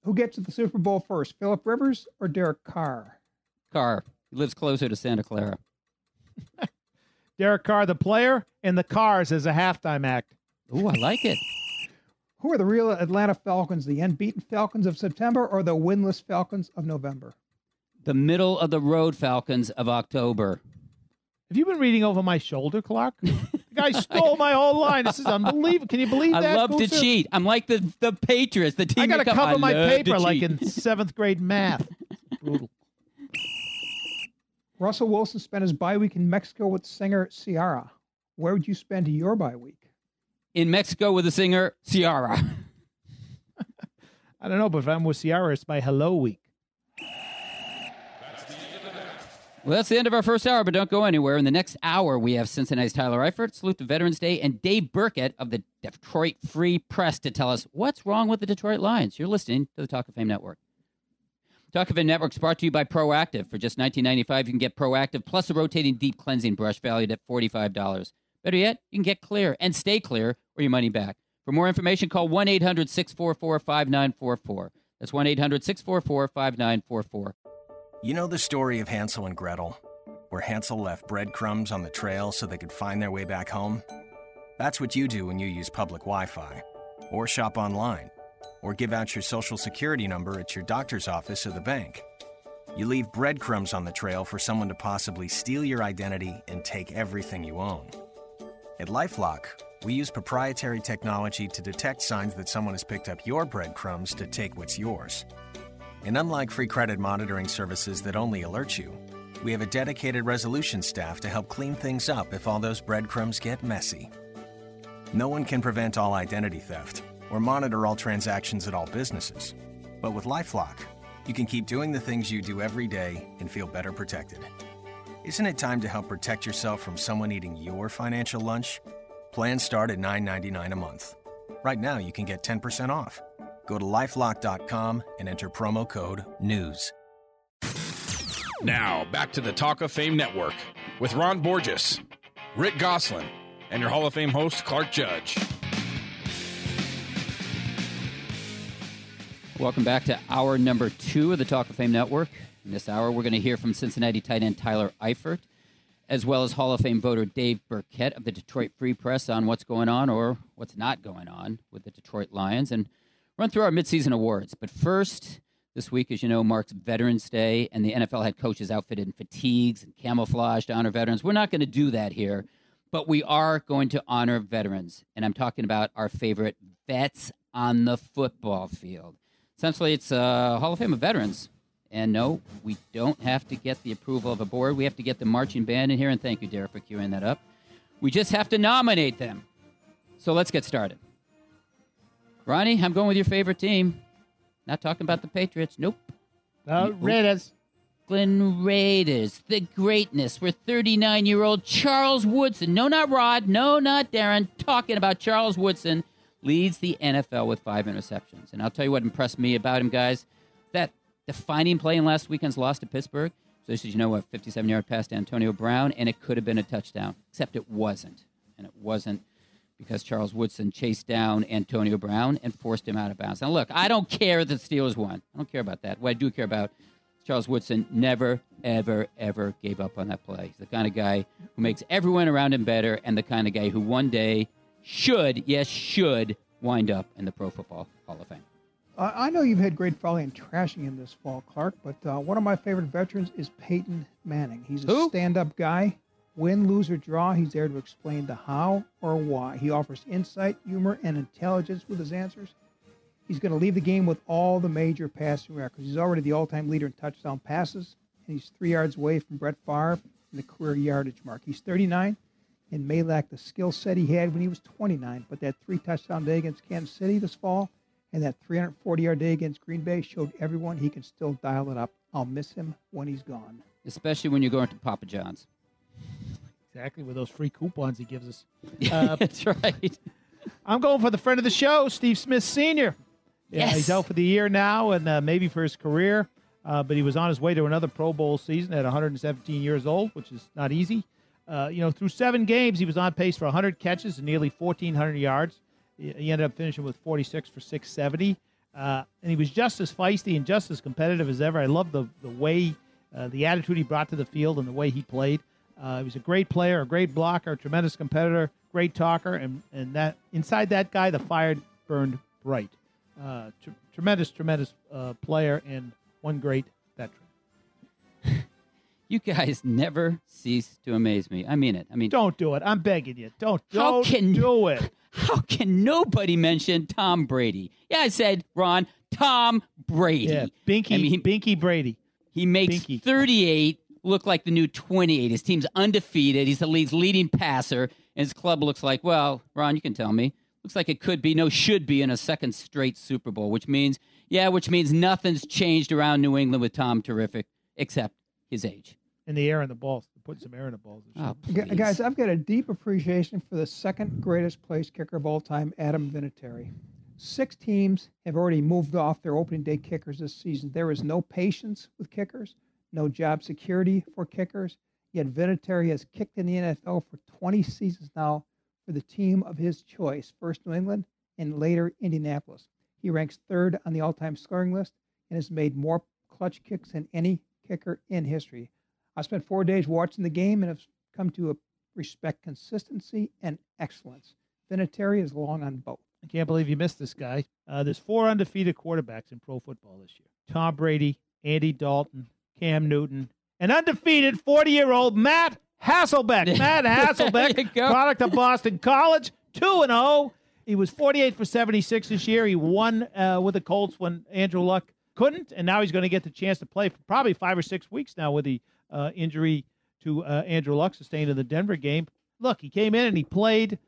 Who gets to the Super Bowl first, Philip Rivers or Derek Carr? Carr. He lives closer to Santa Clara. Derek Carr, the player, and the Cars as a halftime act. Ooh, I like it. Who are the real Atlanta Falcons, the unbeaten Falcons of September or the winless Falcons of November? The middle of the road Falcons of October. Have you been reading over my shoulder, Clark? the guy stole my whole line. This is unbelievable. Can you believe that? I that? love to Gooser? cheat. I'm like the the Patriots, the team. I got to cover my paper like in seventh grade math. Brutal. Russell Wilson spent his bye week in Mexico with singer Ciara. Where would you spend your bye week? in Mexico with the singer Ciara. I don't know, but if I'm with Ciara, it's my hello week. Well, that's the end of our first hour, but don't go anywhere. In the next hour, we have Cincinnati's Tyler Eifert, Salute to Veterans Day, and Dave Birkett of the Detroit Free Press to tell us what's wrong with the Detroit Lions. You're listening to the Talk of Fame Network. Talk of Fame Network is brought to you by Proactiv. For just $19.95, you can get Proactiv plus a rotating deep cleansing brush valued at $45. Better yet, you can get clear and stay clear or your money back. For more information, call 1 800 644 5944. That's 1 800 644 5944. You know the story of Hansel and Gretel, where Hansel left breadcrumbs on the trail so they could find their way back home? That's what you do when you use public Wi Fi, or shop online, or give out your social security number at your doctor's office or the bank. You leave breadcrumbs on the trail for someone to possibly steal your identity and take everything you own. At Lifelock, we use proprietary technology to detect signs that someone has picked up your breadcrumbs to take what's yours. And unlike free credit monitoring services that only alert you, we have a dedicated resolution staff to help clean things up if all those breadcrumbs get messy. No one can prevent all identity theft or monitor all transactions at all businesses. But with Lifelock, you can keep doing the things you do every day and feel better protected. Isn't it time to help protect yourself from someone eating your financial lunch? Plans start at $9.99 a month. Right now, you can get 10% off. Go to lifelock.com and enter promo code NEWS. Now, back to the Talk of Fame Network with Ron Borges, Rick Gosselin, and your Hall of Fame host, Clark Judge. Welcome back to hour number two of the Talk of Fame Network. In this hour, we're going to hear from Cincinnati tight end Tyler Eifert, as well as Hall of Fame voter Dave Birkett of the Detroit Free Press on what's going on or what's not going on with the Detroit Lions, and run through our midseason awards. But first, this week, as you know, marks Veterans Day, and the NFL had coaches outfitted in fatigues and camouflage to honor veterans. We're not going to do that here, but we are going to honor veterans, and I'm talking about our favorite vets on the football field. Essentially, it's a Hall of Fame of veterans. And no, we don't have to get the approval of a board. We have to get the marching band in here. And thank you, Derek, for queuing that up. We just have to nominate them. So let's get started. Ronnie, I'm going with your favorite team. Not talking about the Patriots. Nope. Uh, the Raiders. Glen Raiders, the greatness, We're 39 year old Charles Woodson, no, not Rod, no, not Darren, talking about Charles Woodson, leads the NFL with five interceptions. And I'll tell you what impressed me about him, guys. That defining play in last weekend's loss to Pittsburgh. So, as you know, a 57 yard pass to Antonio Brown, and it could have been a touchdown, except it wasn't. And it wasn't because Charles Woodson chased down Antonio Brown and forced him out of bounds. Now, look, I don't care that the Steelers won. I don't care about that. What I do care about Charles Woodson never, ever, ever gave up on that play. He's the kind of guy who makes everyone around him better and the kind of guy who one day should, yes, should wind up in the Pro Football Hall of Fame. Uh, I know you've had great folly in trashing him this fall, Clark, but uh, one of my favorite veterans is Peyton Manning. He's a stand-up guy. Win, lose, or draw, he's there to explain the how or why. He offers insight, humor, and intelligence with his answers. He's going to leave the game with all the major passing records. He's already the all-time leader in touchdown passes, and he's three yards away from Brett Favre in the career yardage mark. He's 39 and may lack the skill set he had when he was 29, but that three touchdown day against Kansas City this fall and that 340 yard day against Green Bay showed everyone he can still dial it up. I'll miss him when he's gone. Especially when you're going to Papa John's. Exactly with those free coupons he gives us. Uh, That's right. I'm going for the friend of the show, Steve Smith Sr. Yeah, Yes. he's out for the year now and uh, maybe for his career. Uh, but he was on his way to another Pro Bowl season at 117 years old, which is not easy. Uh, you know, through seven games, he was on pace for 100 catches and nearly 1,400 yards. He ended up finishing with 46 for 670. Uh, and he was just as feisty and just as competitive as ever. I love the, the way, uh, the attitude he brought to the field and the way he played. Uh, he was a great player, a great blocker, a tremendous competitor, great talker, and, and that inside that guy, the fire burned bright. Uh, tr- tremendous, tremendous uh, player and one great veteran. You guys never cease to amaze me. I mean it. I mean, Don't do it. I'm begging you. Don't, How don't can- do it. how can nobody mention Tom Brady? Yeah, I said Ron Tom Brady. Yeah, Binky, I mean, Binky Brady. He makes Binky. 38 look like the new 28. His team's undefeated. He's the league's leading passer, and his club looks like, well, Ron, you can tell me. Looks like it could be, no, should be in a second straight Super Bowl, which means, yeah, which means nothing's changed around New England with Tom Terrific except his age. And the air in the balls. Put some air in the balls. Oh, Guys, I've got a deep appreciation for the second greatest place kicker of all time, Adam Vinatieri. Six teams have already moved off their opening day kickers this season. There is no patience with kickers, no job security for kickers. Yet Vinatieri has kicked in the NFL for 20 seasons now for the team of his choice, first New England and later Indianapolis. He ranks third on the all time scoring list and has made more clutch kicks than any kicker in history. I spent four days watching the game and have come to respect consistency and excellence. Vinatieri is long on both. I can't believe you missed this guy. Uh, there's four undefeated quarterbacks in pro football this year Tom Brady, Andy Dalton, Cam Newton, and undefeated 40 year old Matt Hasselbeck. Matt Hasselbeck, product of Boston College, 2 and 0. He was 48 for 76 this year. He won uh, with the Colts when Andrew Luck couldn't, and now he's going to get the chance to play for probably five or six weeks now with the uh, injury to uh, Andrew Luck sustained in the Denver game. Look, he came in and he played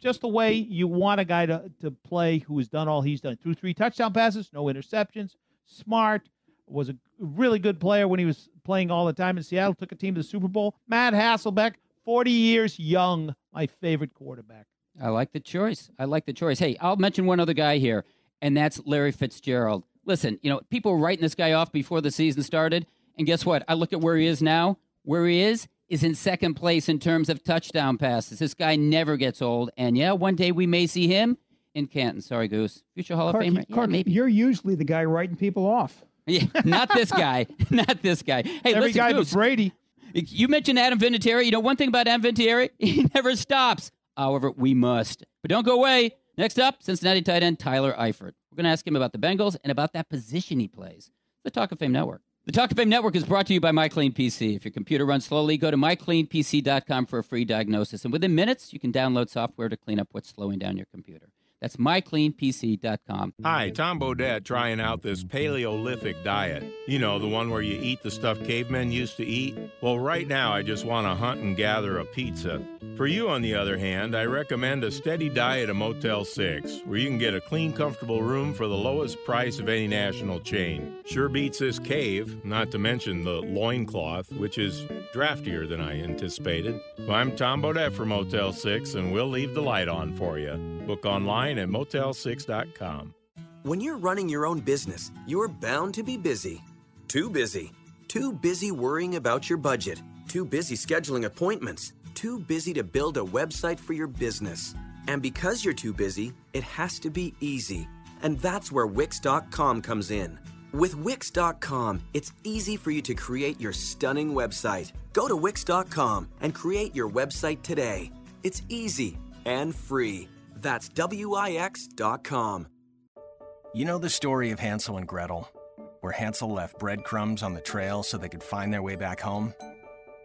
just the way you want a guy to, to play who has done all he's done. Threw three touchdown passes, no interceptions, smart, was a really good player when he was playing all the time in Seattle, took a team to the Super Bowl. Matt Hasselbeck, 40 years young, my favorite quarterback. I like the choice. I like the choice. Hey, I'll mention one other guy here, and that's Larry Fitzgerald. Listen, you know, people were writing this guy off before the season started, and guess what? I look at where he is now. Where he is is in second place in terms of touchdown passes. This guy never gets old, and yeah, one day we may see him in Canton. Sorry, Goose. Future Hall of Clark, Famer. Yeah, maybe. you're usually the guy writing people off. Yeah, not this guy. not this guy. Hey, Every listen, guy but Brady. You mentioned Adam Vinatieri. You know one thing about Adam Vinatieri? He never stops. However, we must. But don't go away. Next up, Cincinnati tight end Tyler Eifert. We're going to ask him about the Bengals and about that position he plays. The Talk of Fame Network. The Talk of Fame Network is brought to you by MyCleanPC. If your computer runs slowly, go to mycleanpc.com for a free diagnosis. And within minutes, you can download software to clean up what's slowing down your computer. That's mycleanpc.com. Hi, Tom Bodett trying out this Paleolithic diet. You know, the one where you eat the stuff cavemen used to eat? Well, right now I just want to hunt and gather a pizza. For you, on the other hand, I recommend a steady diet of Motel 6, where you can get a clean, comfortable room for the lowest price of any national chain. Sure beats this cave, not to mention the loincloth, which is draftier than I anticipated. Well, I'm Tom Bodett for Motel 6, and we'll leave the light on for you. Book online at motel6.com. When you're running your own business, you're bound to be busy. Too busy. Too busy worrying about your budget. Too busy scheduling appointments. Too busy to build a website for your business. And because you're too busy, it has to be easy. And that's where Wix.com comes in. With Wix.com, it's easy for you to create your stunning website. Go to Wix.com and create your website today. It's easy and free. That's W-I-X.com. You know the story of Hansel and Gretel, where Hansel left breadcrumbs on the trail so they could find their way back home?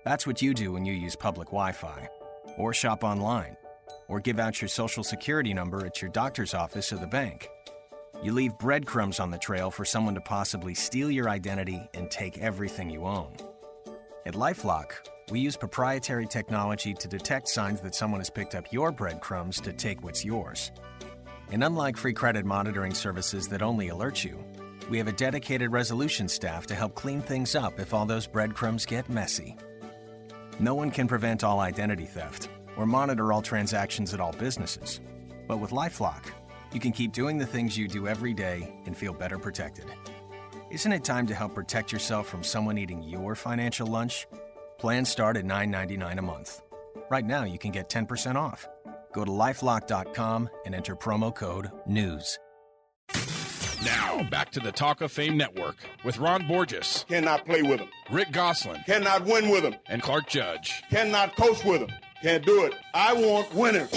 That's what you do when you use public Wi Fi, or shop online, or give out your social security number at your doctor's office or the bank. You leave breadcrumbs on the trail for someone to possibly steal your identity and take everything you own. At Lifelock, we use proprietary technology to detect signs that someone has picked up your breadcrumbs to take what's yours. And unlike free credit monitoring services that only alert you, we have a dedicated resolution staff to help clean things up if all those breadcrumbs get messy. No one can prevent all identity theft or monitor all transactions at all businesses. But with Lifelock, you can keep doing the things you do every day and feel better protected. Isn't it time to help protect yourself from someone eating your financial lunch? Plans start at $9.99 a month. Right now, you can get 10% off. Go to lifelock.com and enter promo code NEWS. Now, back to the Talk of Fame Network with Ron Borges. Cannot play with him. Rick Gosselin. Cannot win with him. And Clark Judge. Cannot coach with him. Can't do it. I want winners.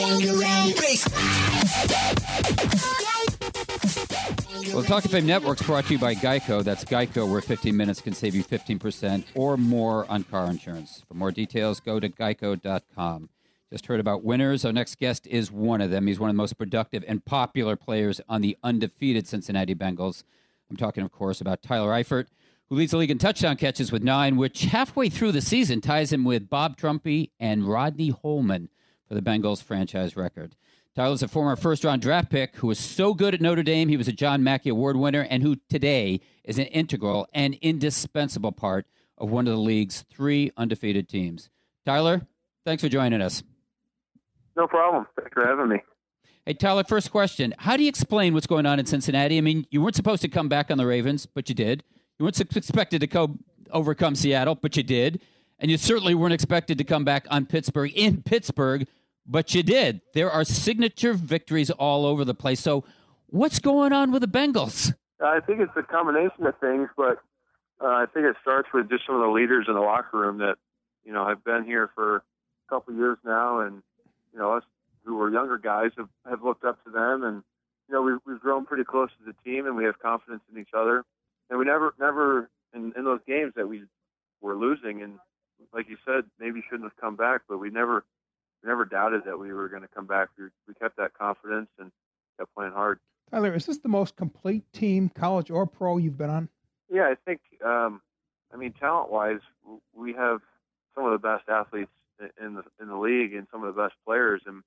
Well, Talk of Fame Network's brought to you by Geico. That's Geico, where 15 minutes can save you 15% or more on car insurance. For more details, go to geico.com. Just heard about winners. Our next guest is one of them. He's one of the most productive and popular players on the undefeated Cincinnati Bengals. I'm talking, of course, about Tyler Eifert, who leads the league in touchdown catches with nine, which halfway through the season ties him with Bob Trumpy and Rodney Holman for the Bengals franchise record. Tyler's a former first round draft pick who was so good at Notre Dame, he was a John Mackey Award winner, and who today is an integral and indispensable part of one of the league's three undefeated teams. Tyler, thanks for joining us. No problem. Thanks for having me. Hey, Tyler, first question. How do you explain what's going on in Cincinnati? I mean, you weren't supposed to come back on the Ravens, but you did. You weren't expected to co- overcome Seattle, but you did. And you certainly weren't expected to come back on Pittsburgh in Pittsburgh, but you did. There are signature victories all over the place. So, what's going on with the Bengals? I think it's a combination of things, but uh, I think it starts with just some of the leaders in the locker room that, you know, have been here for a couple years now, and you know, us who were younger guys have, have looked up to them, and you know, we've, we've grown pretty close to the team, and we have confidence in each other, and we never, never in, in those games that we were losing, and like you said, maybe shouldn't have come back, but we never, never doubted that we were going to come back. We, we kept that confidence and kept playing hard. Tyler, is this the most complete team, college or pro, you've been on? Yeah, I think. Um, I mean, talent-wise, we have some of the best athletes in the in the league and some of the best players. And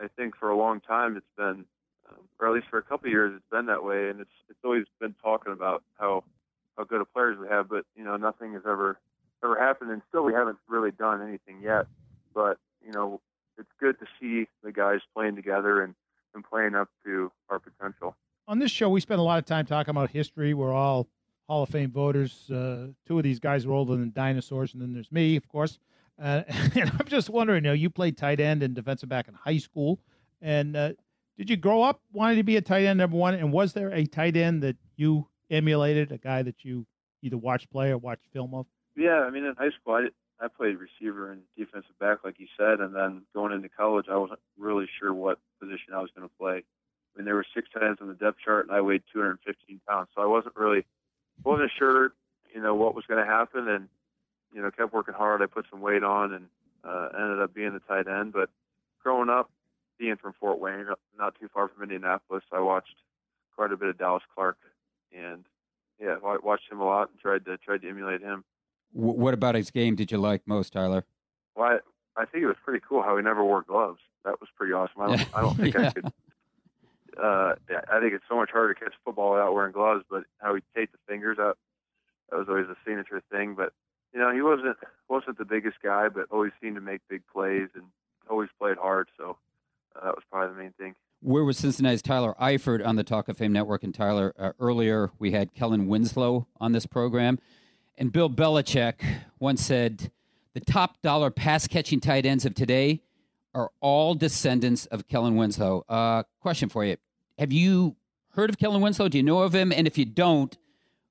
I think for a long time it's been, um, or at least for a couple of years, it's been that way. And it's it's always been talking about how how good of players we have, but you know nothing has ever ever happened, and still we haven't really done anything yet. But you know it's good to see the guys playing together and and playing up to our potential. On this show, we spend a lot of time talking about history. We're all Hall of Fame voters. Uh, two of these guys are older than dinosaurs, and then there's me, of course. Uh, and I'm just wondering, you know, you played tight end and defensive back in high school, and uh, did you grow up wanting to be a tight end number one? And was there a tight end that you emulated, a guy that you either watched play or watched film of? Yeah, I mean, in high school, I I played receiver and defensive back, like you said, and then going into college, I wasn't really sure what position I was going to play. I mean, there were six tight ends on the depth chart, and I weighed 215 pounds, so I wasn't really wasn't sure, you know, what was going to happen, and you know, kept working hard. I put some weight on and uh, ended up being the tight end. But growing up, being from Fort Wayne, not too far from Indianapolis, I watched quite a bit of Dallas Clark, and yeah, watched him a lot and tried to tried to emulate him. W- what about his game did you like most, Tyler? Well, I, I think it was pretty cool how he never wore gloves. That was pretty awesome. I don't, I don't think Yeah. I could. Uh, I think it's so much harder to catch football without wearing gloves, but how he taped the fingers up, that was always a signature thing. But you know, he wasn't wasn't the biggest guy, but always seemed to make big plays and always played hard. So uh, that was probably the main thing. Where was Cincinnati's Tyler Eifert on the Talk of Fame Network? And Tyler, uh, earlier we had Kellen Winslow on this program. And Bill Belichick once said the top dollar pass catching tight ends of today are all descendants of Kellen Winslow. Uh, question for you Have you heard of Kellen Winslow? Do you know of him? And if you don't,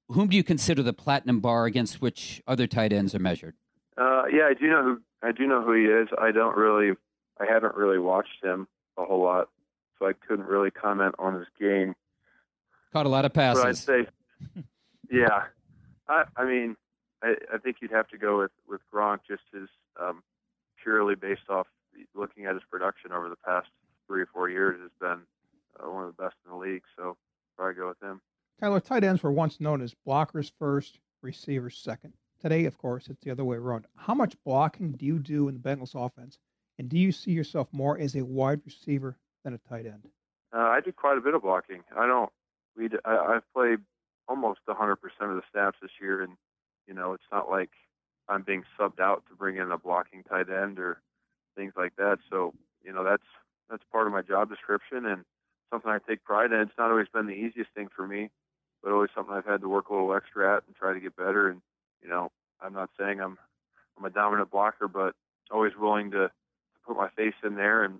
whom do you consider the platinum bar against which other tight ends are measured? Uh, yeah, I do know who I do know who he is. I don't really, I haven't really watched him a whole lot, so I couldn't really comment on his game. Caught a lot of But I'd passes. say, yeah, I, I mean, I, I think you'd have to go with with Gronk just as um, purely based off looking at his production over the past three or four years has been uh, one of the best in the league. So probably go with him. Tyler, tight ends were once known as blockers first, receivers second. Today, of course, it's the other way around. How much blocking do you do in the Bengals offense? And do you see yourself more as a wide receiver than a tight end? Uh, I do quite a bit of blocking. I don't. We. I, I've played almost 100% of the snaps this year, and you know, it's not like I'm being subbed out to bring in a blocking tight end or things like that. So, you know, that's that's part of my job description and something I take pride in. It's not always been the easiest thing for me, but always something I've had to work a little extra at and try to get better. And you know, I'm not saying I'm I'm a dominant blocker, but always willing to put my face in there and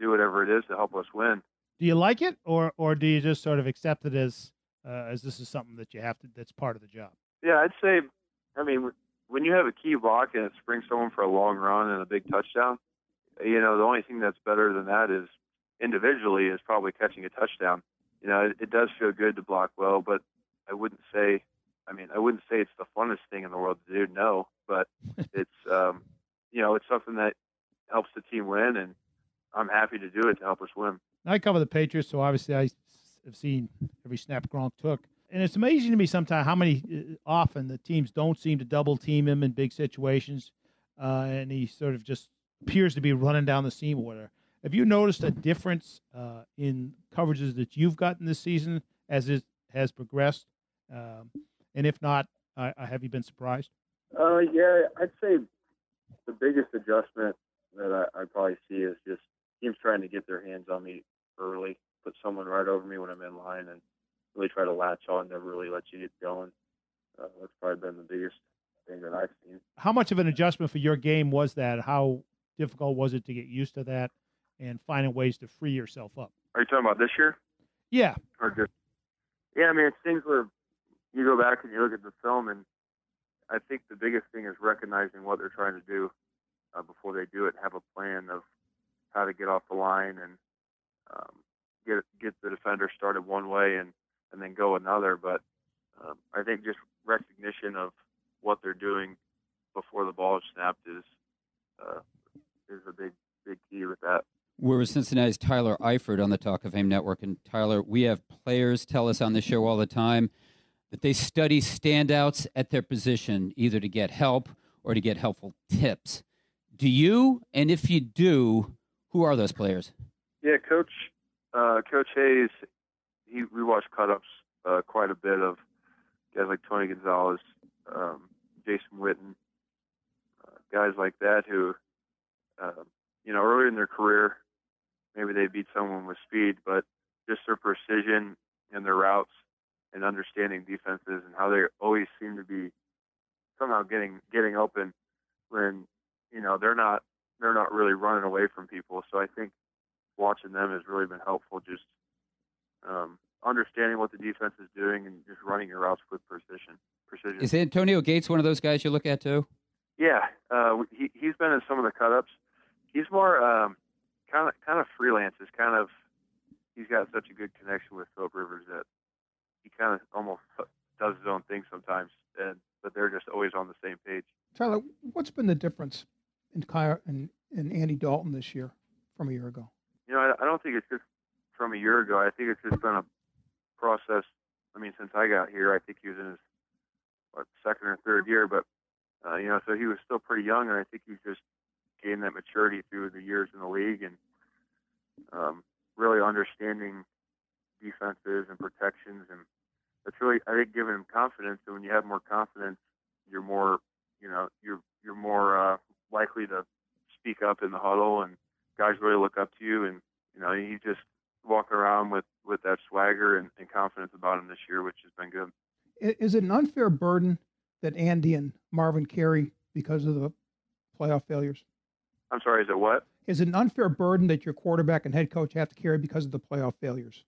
do whatever it is to help us win. Do you like it, or or do you just sort of accept it as uh, as this is something that you have to that's part of the job? Yeah, I'd say. I mean, when you have a key block and it springs someone for a long run and a big touchdown, you know, the only thing that's better than that is individually is probably catching a touchdown. You know, it, it does feel good to block well, but I wouldn't say. I mean, I wouldn't say it's the funnest thing in the world to do. No, but it's um, you know, it's something that helps the team win, and I'm happy to do it to help us win. I cover the Patriots, so obviously I have seen every snap Gronk took. And it's amazing to me sometimes how many uh, often the teams don't seem to double team him in big situations, uh, and he sort of just appears to be running down the seam or whatever. Have you noticed a difference uh, in coverages that you've gotten this season as it has progressed? Um, and if not, uh, have you been surprised? Uh, yeah, I'd say the biggest adjustment that I, I probably see is just teams trying to get their hands on me early, put someone right over me when I'm in line, and really try to latch on, never really let you get going. Uh, that's probably been the biggest thing that I've seen. How much of an adjustment for your game was that? How difficult was it to get used to that and finding ways to free yourself up? Are you talking about this year? Yeah. Or just yeah, I mean it's things where you go back and you look at the film, and I think the biggest thing is recognizing what they're trying to do uh, before they do it. Have a plan of how to get off the line and um, get get the defender started one way and and then go another. But um, I think just recognition of what they're doing before the ball is snapped is uh, is a big big key with that. We're with Cincinnati's Tyler Eifert on the Talk of Fame Network. And Tyler, we have players tell us on the show all the time that they study standouts at their position, either to get help or to get helpful tips. Do you? And if you do, who are those players? Yeah, Coach uh, Coach Hayes, he we watch cut-ups uh, quite a bit of guys like Tony Gonzalez, um, Jason Witten, uh, guys like that who, uh, you know, earlier in their career, maybe they beat someone with speed, but just their precision and their routes and understanding defenses and how they always seem to be somehow getting getting open when you know they're not they're not really running away from people. So I think watching them has really been helpful. Just um, understanding what the defense is doing and just running your routes with precision. Precision. Is Antonio Gates one of those guys you look at too? Yeah, uh, he he's been in some of the cut-ups. He's more um, kind of kind of freelance. Is kind of he's got such a good connection with Philip Rivers that he kind of almost does his own thing sometimes, and but they're just always on the same page. Tyler, what's been the difference in Kyle and, and Andy Dalton this year from a year ago? You know, I, I don't think it's just from a year ago. I think it's just been a process. I mean, since I got here, I think he was in his what, second or third year, but uh, you know, so he was still pretty young, and I think he's just gained that maturity through the years in the league and um, really understanding defenses and protections, and it's really I think giving him confidence. And when you have more confidence, you're more you know you're you're more uh, likely to speak up in the huddle, and guys really look up to you. And you know he just walking around with with that swagger and, and confidence about him this year, which has been good. Is it an unfair burden that Andy and Marvin carry because of the playoff failures? I'm sorry, is it what? Is it an unfair burden that your quarterback and head coach have to carry because of the playoff failures?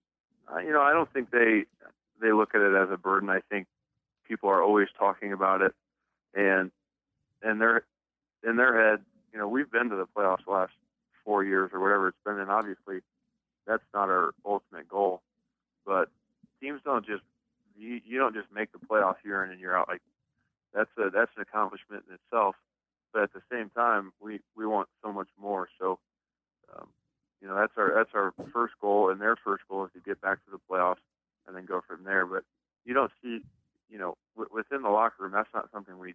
Uh, you know, I don't think they they look at it as a burden. I think people are always talking about it, and and they're in their head, you know, we've been to the playoffs last four years or whatever it's been, and obviously that's not our ultimate goal. But teams don't just you, you don't just make the playoffs year in and year out. Like that's a that's an accomplishment in itself. But at the same time, we we want so much more. So, um, you know, that's our that's our first goal, and their first goal is to get back to the playoffs and then go from there. But you don't see, you know, w- within the locker room, that's not something we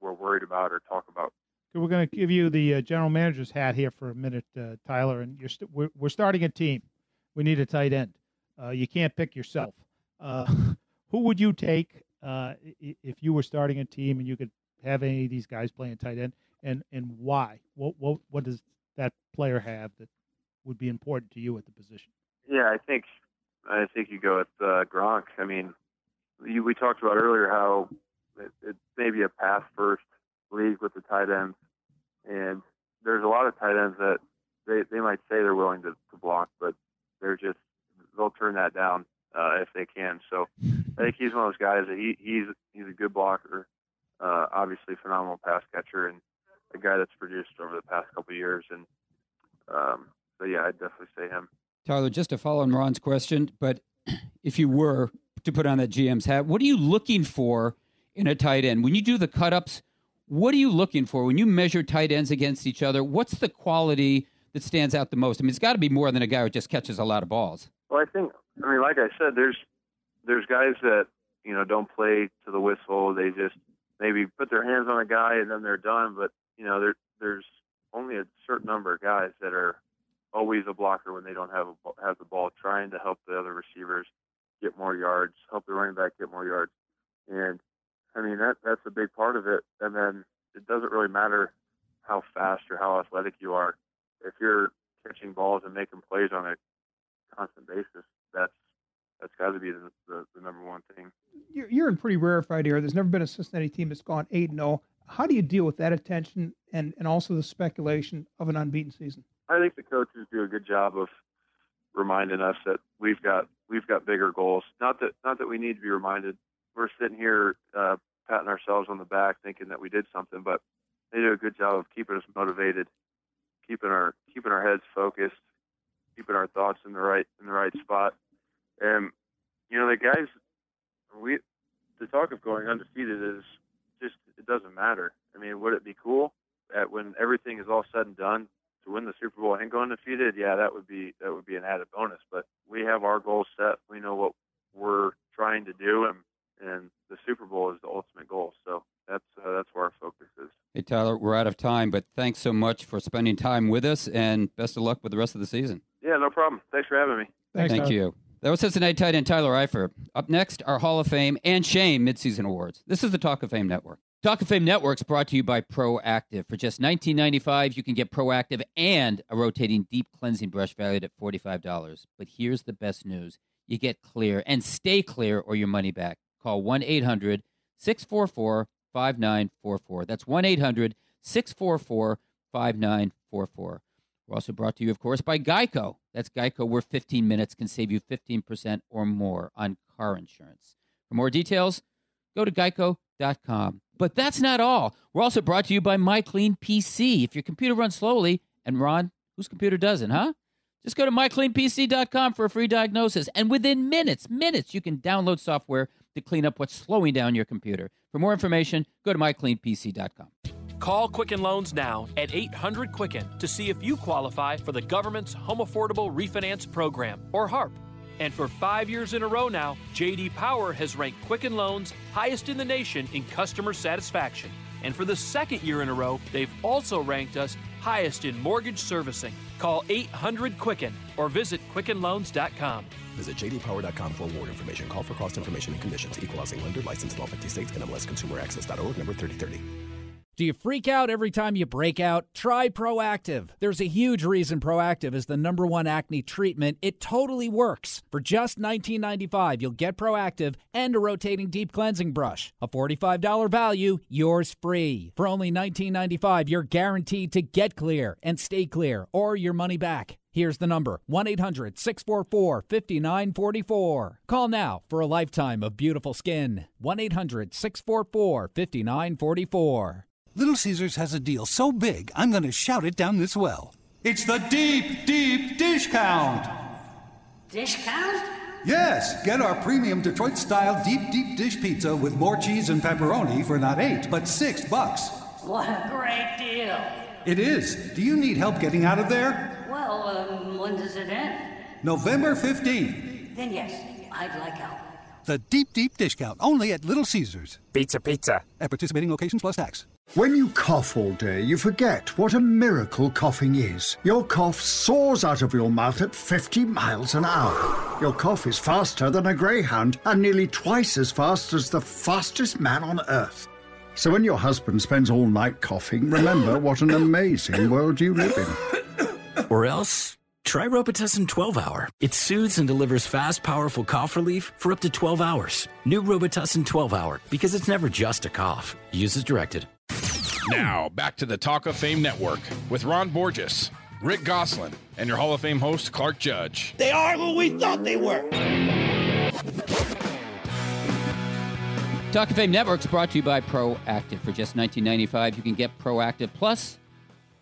we're worried about or talk about. We're going to give you the uh, general manager's hat here for a minute, uh, Tyler. And you're st- we're, we're starting a team. We need a tight end. Uh, you can't pick yourself. Uh, who would you take uh, if you were starting a team and you could have any of these guys playing tight end, and and why? What what what does that player have that would be important to you at the position? Yeah, I think I think you go with uh, Gronk. I mean, you, we talked about earlier how it, it may be a pass first league with the tight ends, and there's a lot of tight ends that they they might say they're willing to, to block, but they're just they'll turn that down uh, if they can. So I think he's one of those guys that he he's he's a good blocker, uh, obviously phenomenal pass catcher, and a guy that's produced over the past couple years. And um, so yeah, I'd definitely say him. Tyler, just to follow on Ron's question, but if you were to put on that GM's hat, what are you looking for in a tight end when you do the cut ups? What are you looking for when you measure tight ends against each other? What's the quality that stands out the most? I mean, it's got to be more than a guy who just catches a lot of balls. Well, I think I mean, like I said, there's there's guys that you know don't play to the whistle. They just maybe put their hands on a guy and then they're done. But you know, there there's only a certain number of guys that are always a blocker when they don't have a, have the ball, trying to help the other receivers get more yards, help the running back get more yards, and I mean that that's a big part of it. And then it doesn't really matter how fast or how athletic you are if you're catching balls and making plays on a constant basis. That's that's got to be the, the, the, number one thing. You're, you're in pretty rarefied air. There's never been a Cincinnati team that's gone eight and zero. How do you deal with that attention and and also the speculation of an unbeaten season? I think the coaches do a good job of reminding us that we've got we've got bigger goals. Not that not that we need to be reminded. We're sitting here uh, patting ourselves on the back, thinking that we did something, but they do a good job of keeping us motivated, keeping our keeping our heads focused, keeping our thoughts in the right in the right spot. And you know, the guys, we the talk of going undefeated is just it doesn't matter. I mean, would it be cool that when everything is all said and done to win the Super Bowl and go undefeated? Yeah, that would be that would be an added bonus. But we have our goals set. We know what we're trying to do, and and the Super Bowl is the ultimate goal. So that's uh, that's where our focus is. Hey Tyler, we're out of time, but thanks so much for spending time with us, and best of luck with the rest of the season. Yeah, no problem. Thanks for having me. Thanks, Thank Tyler. you. That was Cincinnati tight end Tyler Eifert. Up next, our Hall of Fame and Shame midseason awards. This is the Talk of Fame Network. Talk of Fame Network is brought to you by Proactiv. For just $19.95, you can get Proactiv and a rotating deep cleansing brush valued at $45. But here's the best news you get clear and stay clear or your money back. Call 1 800 644 5944. That's 1 800 644 5944. We're also brought to you, of course, by Geico. That's Geico, where 15 minutes can save you 15% or more on car insurance. For more details, go to geico.com. But that's not all. We're also brought to you by MyCleanPC. If your computer runs slowly, and Ron, whose computer doesn't, huh? Just go to mycleanpc.com for a free diagnosis. And within minutes, minutes, you can download software to clean up what's slowing down your computer. For more information, go to mycleanpc.com. Call Quicken Loans now at 800 Quicken to see if you qualify for the government's Home Affordable Refinance Program, or HARP. And for five years in a row now, JD Power has ranked Quicken Loans highest in the nation in customer satisfaction. And for the second year in a row, they've also ranked us highest in mortgage servicing. Call 800 Quicken or visit QuickenLoans.com. Visit jdpower.com for award information. Call for cost information and conditions. Equal housing lender. License in all 50 states. NMLS Consumer. Number 3030. Do you freak out every time you break out? Try Proactiv. There's a huge reason Proactiv is the number one acne treatment. It totally works. For just $19.95, you'll get Proactiv and a rotating deep cleansing brush. A $45 value, yours free. For only $19.95, you're guaranteed to get clear and stay clear or your money back. Here's the number 1 800 644 5944. Call now for a lifetime of beautiful skin. 1 800 644 5944. Little Caesars has a deal so big, I'm going to shout it down this well. It's the deep, deep dish count. Dish count? Yes, get our premium Detroit style deep, deep dish pizza with more cheese and pepperoni for not eight, but six bucks. What a great deal. It is. Do you need help getting out of there? Well, um, when does it end? November 15th. Then yes, I'd like help. The deep, deep dish count, only at Little Caesars. Pizza, pizza. At participating locations plus tax. When you cough all day, you forget what a miracle coughing is. Your cough soars out of your mouth at 50 miles an hour. Your cough is faster than a greyhound and nearly twice as fast as the fastest man on earth. So when your husband spends all night coughing, remember what an amazing world you live in. Or else, try Robitussin 12 Hour. It soothes and delivers fast, powerful cough relief for up to 12 hours. New Robitussin 12 Hour, because it's never just a cough. Use as directed. Now, back to the Talk of Fame Network with Ron Borges. Rick Gosselin, and your Hall of Fame host, Clark Judge. They are who we thought they were. Talk of Fame Networks brought to you by Proactiv. For just $19.95, you can get Proactiv Plus,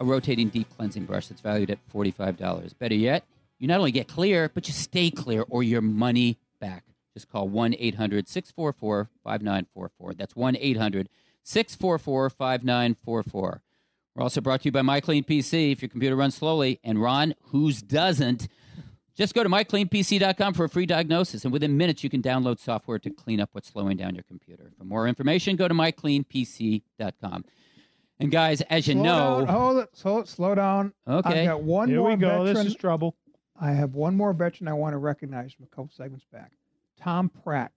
a rotating deep cleansing brush that's valued at $45. Better yet, you not only get clear, but you stay clear or your money back. Just call 1 800 644 5944. That's 1 800 644 5944. We're also brought to you by MyCleanPC. If your computer runs slowly, and Ron, whose doesn't, just go to mycleanpc.com for a free diagnosis, and within minutes you can download software to clean up what's slowing down your computer. For more information, go to mycleanpc.com. And guys, as you Slow know, down. hold it, slow, slow down. Okay. I've got one Here more we go. veteran. This is trouble. I have one more veteran I want to recognize from a couple segments back. Tom Pratt.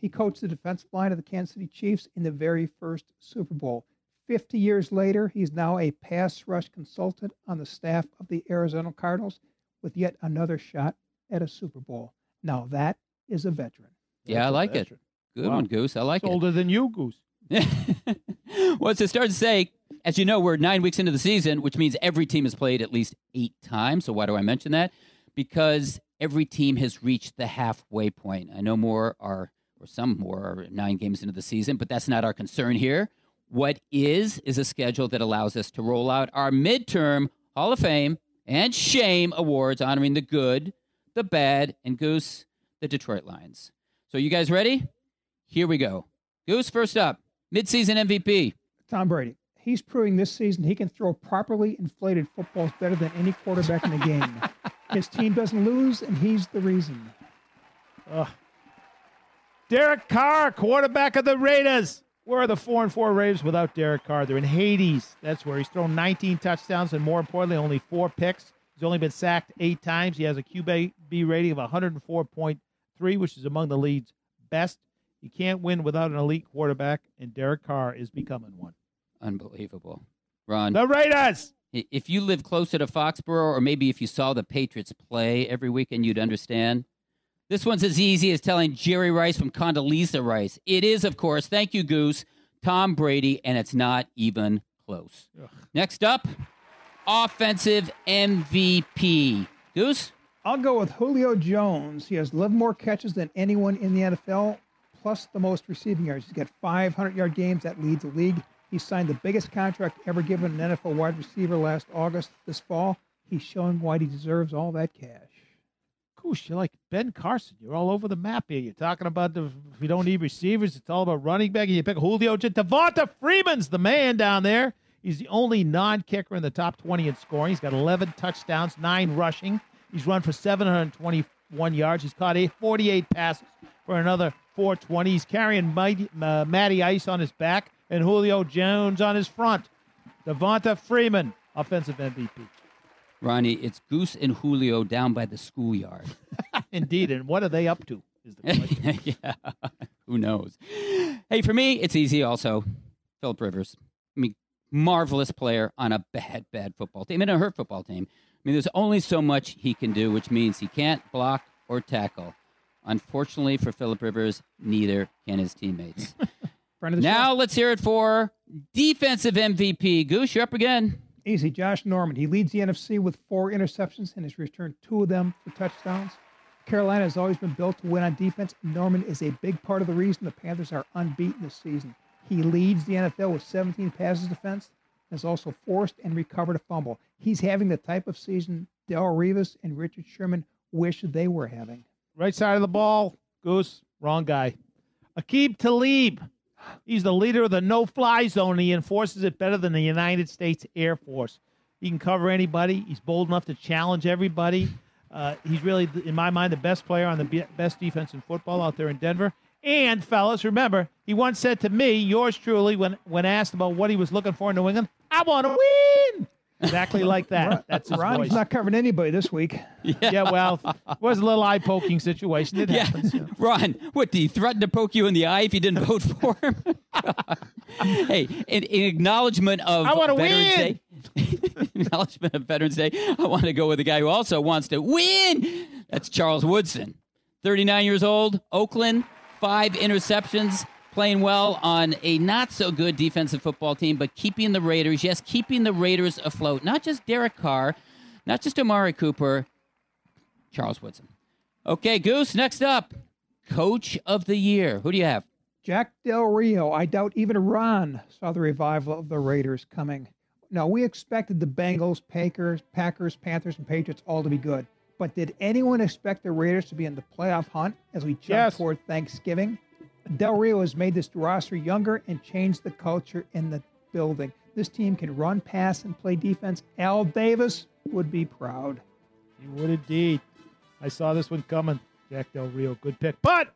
He coached the defensive line of the Kansas City Chiefs in the very first Super Bowl. 50 years later, he's now a pass rush consultant on the staff of the Arizona Cardinals with yet another shot at a Super Bowl. Now, that is a veteran. yeah, I like it. Good Wow. one, Goose. I like It's it. older than you, Goose. well, to start to say, as you know, we're nine weeks into the season, which means every team has played at least eight times. So why do I mention that? Because every team has reached the halfway point. I know more are, or some more nine games into the season, but that's not our concern here. What is, is a schedule that allows us to roll out our midterm Hall of Fame and Shame awards honoring the good, the bad, and Goose, the Detroit Lions. So, you guys ready? Here we go. Goose, first up, midseason MVP. Tom Brady. He's proving this season he can throw properly inflated footballs better than any quarterback in the game. His team doesn't lose, and he's the reason. Ugh. Derek Carr, quarterback of the Raiders. Where are the four and four Raiders without Derek Carr? They're in Hades. That's where he's thrown 19 touchdowns and more importantly, only four picks. He's only been sacked eight times. He has a QB rating of 104.3, which is among the league's best. You can't win without an elite quarterback, and Derek Carr is becoming one. Unbelievable. Ron. The Raiders. If you live closer to Foxborough, or maybe if you saw the Patriots play every weekend, you'd understand. This one's as easy as telling Jerry Rice from Condoleezza Rice. It is, of course, thank you, Goose, Tom Brady, and it's not even close. Next up, offensive MVP. Goose? I'll go with Julio Jones. He has 11 more catches than anyone in the NFL, plus the most receiving yards. He's got 500 yard games. That leads the league. He signed the biggest contract ever given an NFL wide receiver last August. This fall, he's showing why he deserves all that cash. You're like Ben Carson. You're all over the map here. You're talking about the if you don't need receivers, it's all about running back. And you pick Julio Devonta Freeman's the man down there. He's the only non-kicker in the top 20 in scoring. He's got 11 touchdowns, nine rushing. He's run for 721 yards. He's caught eight, 48 passes for another 420. He's carrying Mighty, uh, Matty Ice on his back and Julio Jones on his front. Devonta Freeman, offensive MVP. Ronnie, it's Goose and Julio down by the schoolyard. Indeed. And what are they up to? Is the question. yeah. Who knows? Hey, for me, it's easy also. Philip Rivers. I mean, marvelous player on a bad, bad football team and a hurt football team. I mean, there's only so much he can do, which means he can't block or tackle. Unfortunately for Philip Rivers, neither can his teammates. Friend of the now let's hear it for defensive MVP. Goose, you're up again. Easy, Josh Norman. He leads the NFC with four interceptions and has returned two of them for touchdowns. Carolina has always been built to win on defense. Norman is a big part of the reason the Panthers are unbeaten this season. He leads the NFL with 17 passes defense has also forced and recovered a fumble. He's having the type of season Darrelle Revis and Richard Sherman wish they were having. Right side of the ball, Goose, wrong guy. Aqib Talib. He's the leader of the no fly zone. He enforces it better than the United States Air Force. He can cover anybody. He's bold enough to challenge everybody. Uh, he's really, in my mind, the best player on the be- best defense in football out there in Denver. And, fellas, remember, he once said to me, yours truly, when, when asked about what he was looking for in New England, I want to win. Exactly like that. That's his Ron's voice. not covering anybody this week. Yeah, well, it was a little eye poking situation. It Yeah. happens. Ron, what, did he threaten to poke you in the eye if you didn't vote for him? hey, in, in acknowledgement of I Veterans win! Day, acknowledgement of Veterans Day, I want to go with a guy who also wants to win. That's Charles Woodson. 39 years old, Oakland, five interceptions, playing well on a not so good defensive football team, but keeping the Raiders, yes, keeping the Raiders afloat. Not just Derek Carr, Not just Amari Cooper, Charles Woodson. Okay, Goose, next up, Coach of the Year. Who do you have? Jack Del Rio. I doubt even Ron saw the revival of the Raiders coming. No, we expected the Bengals, Packers, Packers, Panthers, and Patriots all to be good. But did anyone expect the Raiders to be in the playoff hunt as we jump Yes. toward Thanksgiving? Del Rio has made this roster younger and changed the culture in the building. This team can run, pass, and play defense. Al Davis would be proud. He would indeed. I saw this one coming. Jack Del Rio, good pick. But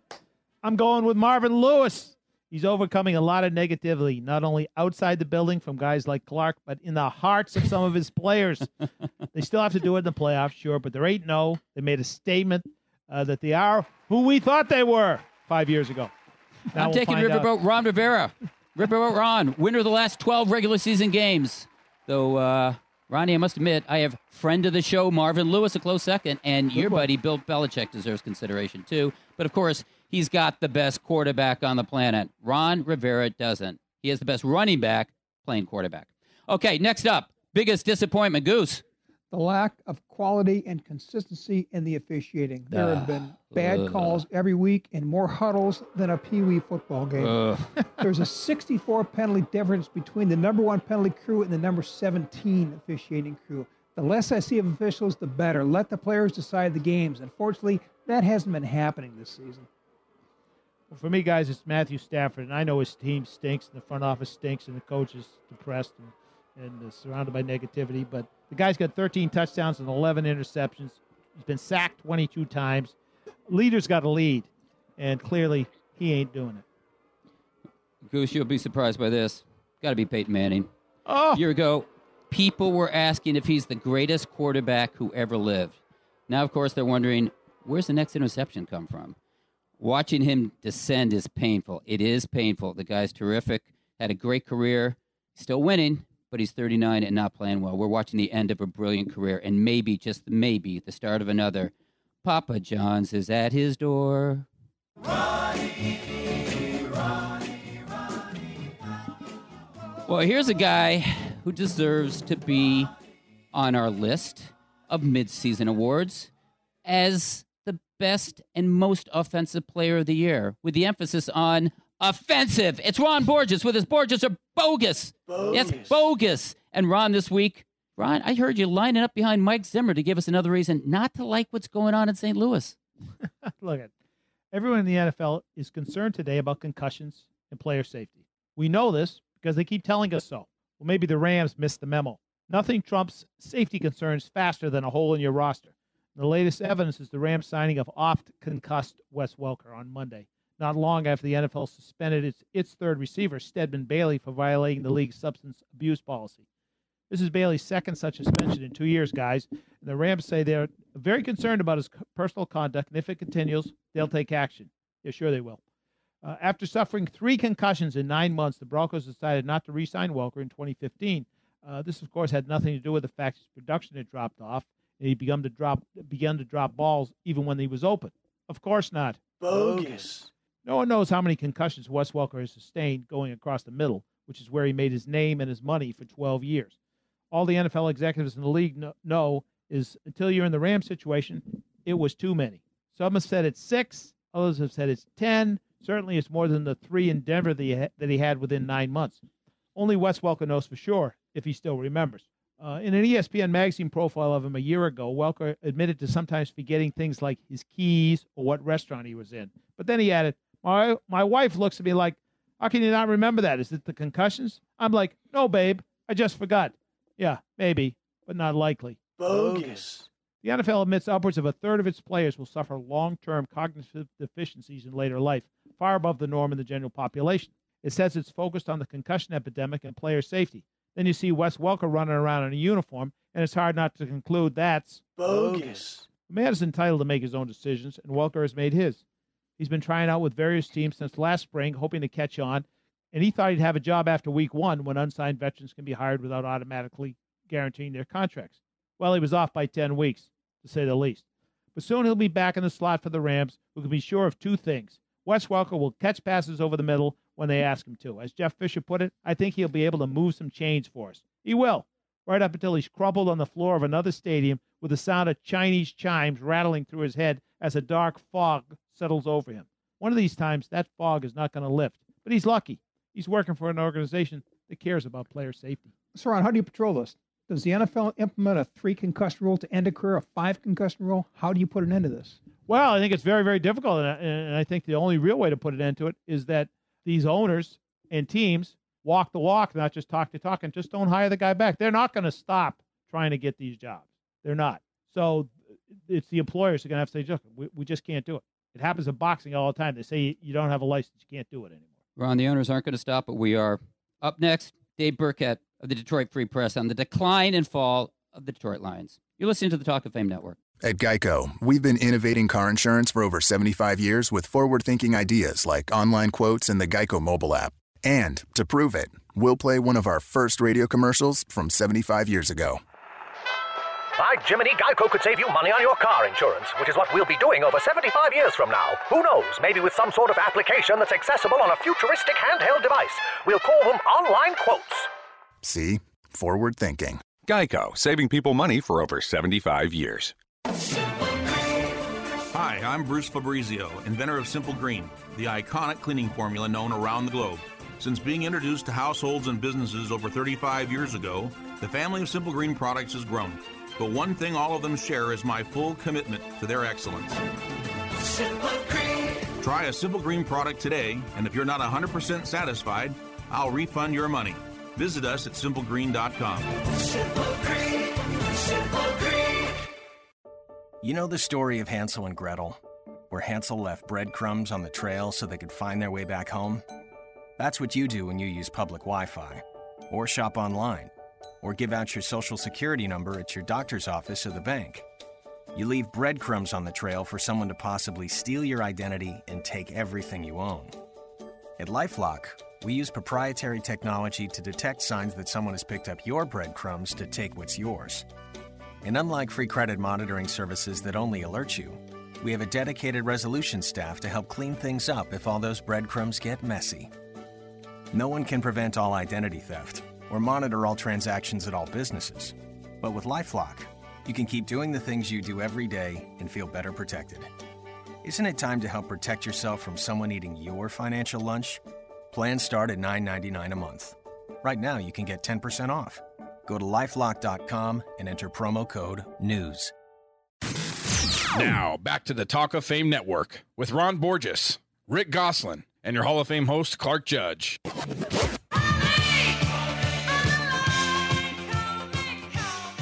I'm going with Marvin Lewis. He's overcoming a lot of negativity, not only outside the building from guys like Clark, but in the hearts of some of his players. they still have to do it in the playoffs, sure, but they're 8 0. They made a statement uh, that they are who we thought they were five years ago. I'm we'll taking find out. Riverboat Ron Rivera. Riverboat Ron, winner of the last 12 regular season games. Though, uh, Ronnie, I must admit, I have friend of the show, Marvin Lewis, a close second, and your buddy, Bill Belichick, deserves consideration too. But of course, he's got the best quarterback on the planet. Ron Rivera doesn't. He has the best running back playing quarterback. Okay, next up, biggest disappointment, Goose. The lack of quality and consistency in the officiating. There have been bad Ugh. calls every week and more huddles than a Pee Wee football game. Ugh. There's a 64 penalty difference between the number one penalty crew and the number 17 officiating crew. The less I see of officials, the better. Let the players decide the games. Unfortunately, that hasn't been happening this season. Well, for me, guys, it's Matthew Stafford, and I know his team stinks, and the front office stinks, and the coach is depressed and, and uh, surrounded by negativity. But the guy's got 13 touchdowns and 11 interceptions. He's been sacked 22 times. Leader's got a lead, and clearly he ain't doing it. Goose, you'll be surprised by this. Got to be Peyton Manning. Oh. A year ago, people were asking if he's the greatest quarterback who ever lived. Now, of course, they're wondering where's the next interception come from? Watching him descend is painful. It is painful. The guy's terrific, had a great career, still winning, but he's 39 and not playing well. We're watching the end of a brilliant career and maybe, just maybe, the start of another. Papa John's is at his door. Well, here's a guy who deserves to be on our list of midseason awards as the best and most offensive player of the year, with the emphasis on offensive. It's Ron Borges with his Borges are bogus. Yes, bogus. And Ron, this week, Ron, I heard you lining up behind Mike Zimmer to give us another reason not to like what's going on in St. Louis. Look at everyone in the NFL is concerned today about concussions and player safety. We know this because they keep telling us so. Well, maybe the Rams missed the memo. Nothing trumps safety concerns faster than a hole in your roster. The latest evidence is the Rams signing of oft concussed Wes Welker on Monday, not long after the NFL suspended its, its third receiver, Stedman Bailey, for violating the league's substance abuse policy. This is Bailey's second such suspension in two years, guys. And the Rams say they're very concerned about his personal conduct, and if it continues, they'll take action. Yeah, sure they will. Uh, after suffering three concussions in nine months, the Broncos decided not to re sign Welker in 2015. Uh, this, of course, had nothing to do with the fact his production had dropped off, and he begun to drop began to drop balls even when he was open. Of course not. Bogus. No one knows how many concussions Wes Welker has sustained going across the middle, which is where he made his name and his money for 12 years. All the NFL executives in the league know is until you're in the Rams situation, it was too many. Some have said it's six, others have said it's 10. Certainly, it's more than the three in Denver that he, ha- that he had within nine months. Only Wes Welker knows for sure, if he still remembers. Uh, in an ESPN magazine profile of him a year ago, Welker admitted to sometimes forgetting things like his keys or what restaurant he was in. But then he added, "My my wife looks at me like, how can you not remember that? Is it the concussions?" I'm like, "No, babe, I just forgot." Yeah, maybe, but not likely. Bogus. The NFL admits upwards of a third of its players will suffer long-term cognitive deficiencies in later life, far above the norm in the general population. It says it's focused on the concussion epidemic and player safety. Then you see Wes Welker running around in a uniform, and it's hard not to conclude that's Bogus. The man is entitled to make his own decisions, and Welker has made his. He's been trying out with various teams since last spring, hoping to catch on, and he thought he'd have a job after week one when unsigned veterans can be hired without automatically guaranteeing their contracts. Well, he was off by 10 weeks, to say the least. But soon he'll be back in the slot for the Rams, who can be sure of two things. Wes Welker will catch passes over the middle when they ask him to. As Jeff Fisher put it, I think he'll be able to move some chains for us. He will. right up until he's crumpled on the floor of another stadium with the sound of Chinese chimes rattling through his head as a dark fog settles over him. One of these times, that fog is not going to lift, but he's lucky. He's working for an organization that cares about player safety. So, Ron, how do you patrol this? Does the NFL implement a three concussion rule to end a career, a five concussion rule? How do you put an end to this? Well, I think it's very, very difficult. And I, and I think the only real way to put an end to it is that these owners and teams walk the walk, not just talk the talk, and just don't hire the guy back. They're not going to stop trying to get these jobs. They're not. So it's the employers who are going to have to say, just, we, we just can't do it. It happens in boxing all the time. They say you don't have a license, you can't do it anymore. Ron, the owners aren't going to stop, but we are. Up next, Dave Birkett of the Detroit Free Press on the decline and fall of the Detroit Lions. You're listening to the Talk of Fame Network. At Geico, we've been innovating car insurance for over 75 years with forward thinking ideas like online quotes and the Geico mobile app. And to prove it, we'll play one of our first radio commercials from 75 years ago. By Jiminy, Geico could save you money on your car insurance, which is what we'll be doing over 75 years from now. Who knows? Maybe with some sort of application that's accessible on a futuristic handheld device. We'll call them online quotes. See? Forward thinking. Geico, saving people money for over 75 years. Hi, I'm Bruce Fabrizio, inventor of Simple Green, the iconic cleaning formula known around the globe. Since being introduced to households and businesses over 35 years ago, the family of Simple Green products has grown. But one thing all of them share is my full commitment to their excellence. Simple Green. Try a Simple Green product today, and if you're not 100% satisfied, I'll refund your money. Visit us at simplegreen.com. Simple Green. Simple Green. You know the story of Hansel and Gretel, where Hansel left breadcrumbs on the trail so they could find their way back home? That's what you do when you use public Wi Fi, or shop online, or give out your social security number at your doctor's office or the bank. You leave breadcrumbs on the trail for someone to possibly steal your identity and take everything you own. At Lifelock, we use proprietary technology to detect signs that someone has picked up your breadcrumbs to take what's yours. And unlike free credit monitoring services that only alert you, we have a dedicated resolution staff to help clean things up if all those breadcrumbs get messy. No one can prevent all identity theft or monitor all transactions at all businesses. But with Lifelock, you can keep doing the things you do every day and feel better protected. Isn't it time to help protect yourself from someone eating your financial lunch? Plans start at $9.99 a month. Right now, you can get 10% off. Go to lifelock.com and enter promo code NEWS. Now, back to the Talk of Fame Network with Ron Borges, Rick Gosselin, and your Hall of Fame host, Clark Judge.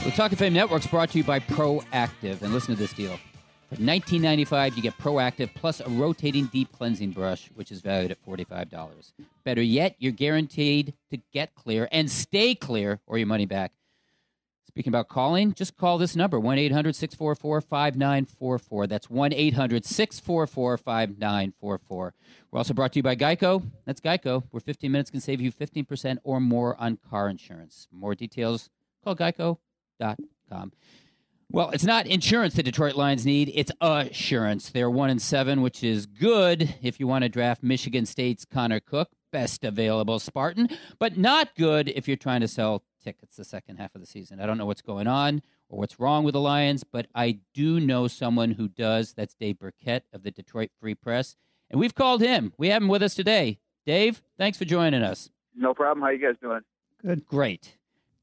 The Talk of Fame Network is brought to you by Proactiv. And listen to this deal. For $19.95, you get Proactiv plus a rotating deep cleansing brush, which is valued at $45. Better yet, you're guaranteed to get clear and stay clear or your money back. Speaking about calling, just call this number 1 800 644 5944. That's 1 800 644 5944. We're also brought to you by Geico. That's Geico, where 15 minutes can save you 15% or more on car insurance. More details, call geico.com. Well, it's not insurance the Detroit Lions need, it's assurance. They're 1 and 7, which is good if you want to draft Michigan State's Connor Cook, best available Spartan, but not good if you're trying to sell tickets the second half of the season. I don't know what's going on or what's wrong with the Lions, but I do know someone who does. That's Dave Birkett of the Detroit Free Press. And we've called him. We have him with us today. Dave, thanks for joining us. No problem. How you guys doing? Good. Great.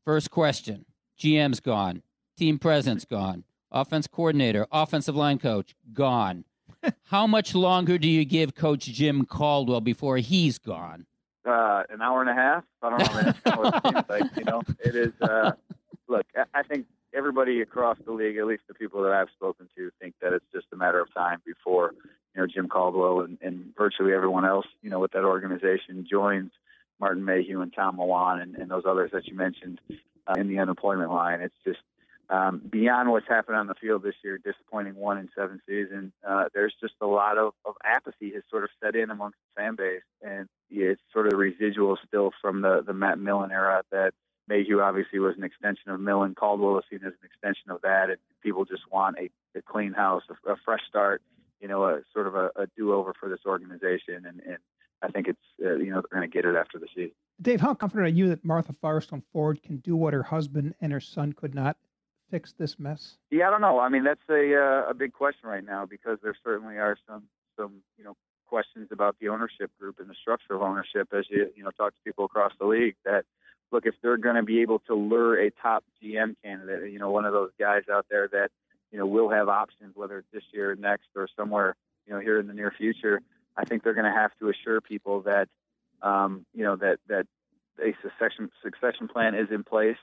First question. GM's gone. Team president's gone. Offense coordinator, offensive line coach, gone. How much longer do you give Coach Jim Caldwell before he's gone? Uh, an hour and a half. I don't know. Man. That's kind of what it seems like. You know, it is. Uh, look, I- I think everybody across the league, at least the people that I've spoken to, think that it's just a matter of time before you know Jim Caldwell and, and virtually everyone else, you know, with that organization joins Martin Mayhew and Tom Milan and, and those others that you mentioned uh, in the unemployment line. It's just um, beyond what's happened on the field this year, disappointing one in seven season. Uh, there's just a lot of, of apathy has sort of set in amongst the fan base, and yeah, it's sort of residual still from the the Matt Millen era that Mayhew obviously was an extension of Millen. Caldwell is seen as an extension of that, and people just want a, a clean house, a, a fresh start, you know, a sort of a, a do over for this organization, and, and I think it's uh, you know they're going to get it after the season. Dave, how confident are you that Martha Firestone Ford can do what her husband and her son could not? Fix this mess. Yeah, I don't know. I mean, that's a uh, a big question right now because there certainly are some some you know questions about the ownership group and the structure of ownership as you you know talk to people across the league that look if they're going to be able to lure a top GM candidate, you know, one of those guys out there that you know will have options whether it's this year, next, or somewhere you know here in the near future. I think they're going to have to assure people that um, you know that that a succession succession plan is in place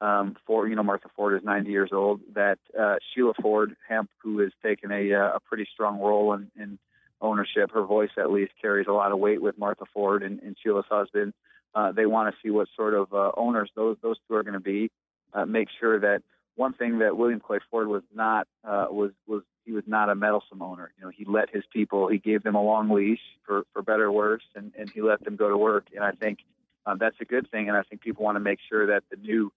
um, for you know Martha Ford is 90 years old. That uh, Sheila Ford Hamp, who has taken a uh, a pretty strong role in, in ownership, her voice at least carries a lot of weight with Martha Ford and, and Sheila's husband. Uh, they want to see what sort of uh, owners those those two are going to be. Uh, make sure that one thing that William Clay Ford was not uh, was was he was not a meddlesome owner. You know, he let his people, he gave them a long leash for for better or worse, and, and he let them go to work. And I think uh, that's a good thing. And I think people want to make sure that the new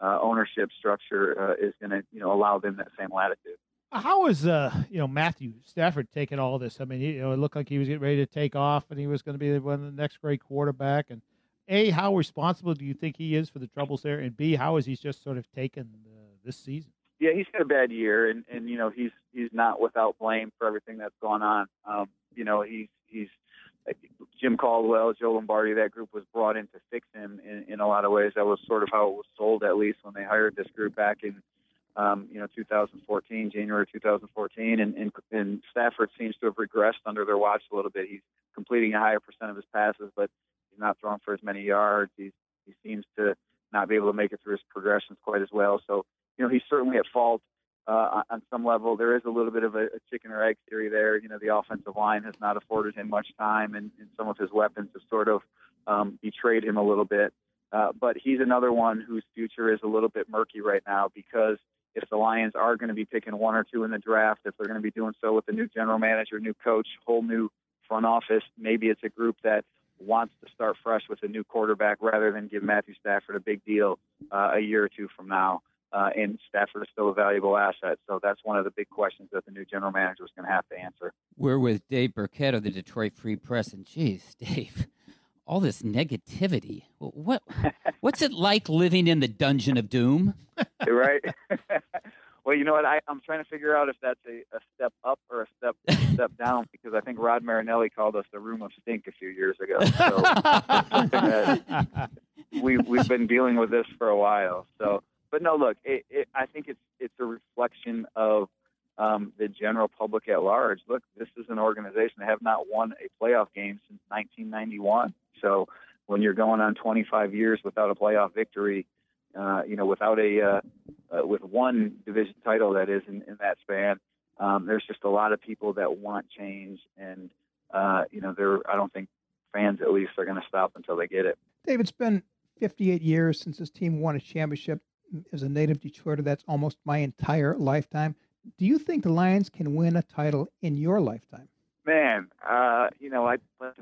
uh, ownership structure uh, is going to you know allow them that same latitude. How was uh you know Matthew Stafford taking all this? I mean, you know, it looked like he was getting ready to take off, and he was going to be one of the next great quarterback. And a, how responsible do you think he is for the troubles there? And b, how is he just sort of taken uh, this season? Yeah, he's had a bad year, and and you know he's he's not without blame for everything that's gone on. Um, you know he's he's Jim Caldwell, Joe Lombardi, that group was brought in to fix him in, in a lot of ways. That was sort of how it was sold, at least when they hired this group back in, um, you know, 2014, January 2014. And, and, and Stafford seems to have regressed under their watch a little bit. He's completing a higher percent of his passes, but he's not throwing for as many yards. He's, he seems to not be able to make it through his progressions quite as well. So, you know, he's certainly at fault uh, on some level. There is a little bit of a, a chicken or egg theory there. You know, the offensive line has not afforded him much time, and, and some of his weapons have sort of um, betrayed him a little bit. Uh, but he's another one whose future is a little bit murky right now because if the Lions are going to be picking one or two in the draft, if they're going to be doing so with a new general manager, new coach, whole new front office, maybe it's a group that wants to start fresh with a new quarterback rather than give Matthew Stafford a big deal uh, a year or two from now uh, and Stafford is still a valuable asset. So that's one of the big questions that the new general manager is going to have to answer. We're with Dave Birkett of the Detroit Free Press, and geez, Dave, all this negativity. What what's it like living in the dungeon of doom? right. well, you know what? I, I'm trying to figure out if that's a, a step up or a step step down because I think Rod Marinelli called us the room of stink a few years ago. So we we've been dealing with this for a while. So but no, look, it, it, I think it's it's a reflection of um, the general public at large. Look, this is an organization that have not won a playoff game since 1991. So when you're going on 25 years without a playoff victory, uh, you know, without a uh, uh, with one division title that is in, in that span, um, there's just a lot of people that want change, and uh, you know, there I don't think fans at least are going to stop until they get it. Dave, it's been 58 years since this team won a championship as a native Detroiter, that's almost my entire lifetime. Do you think the Lions can win a title in your lifetime? Man, uh, you know, I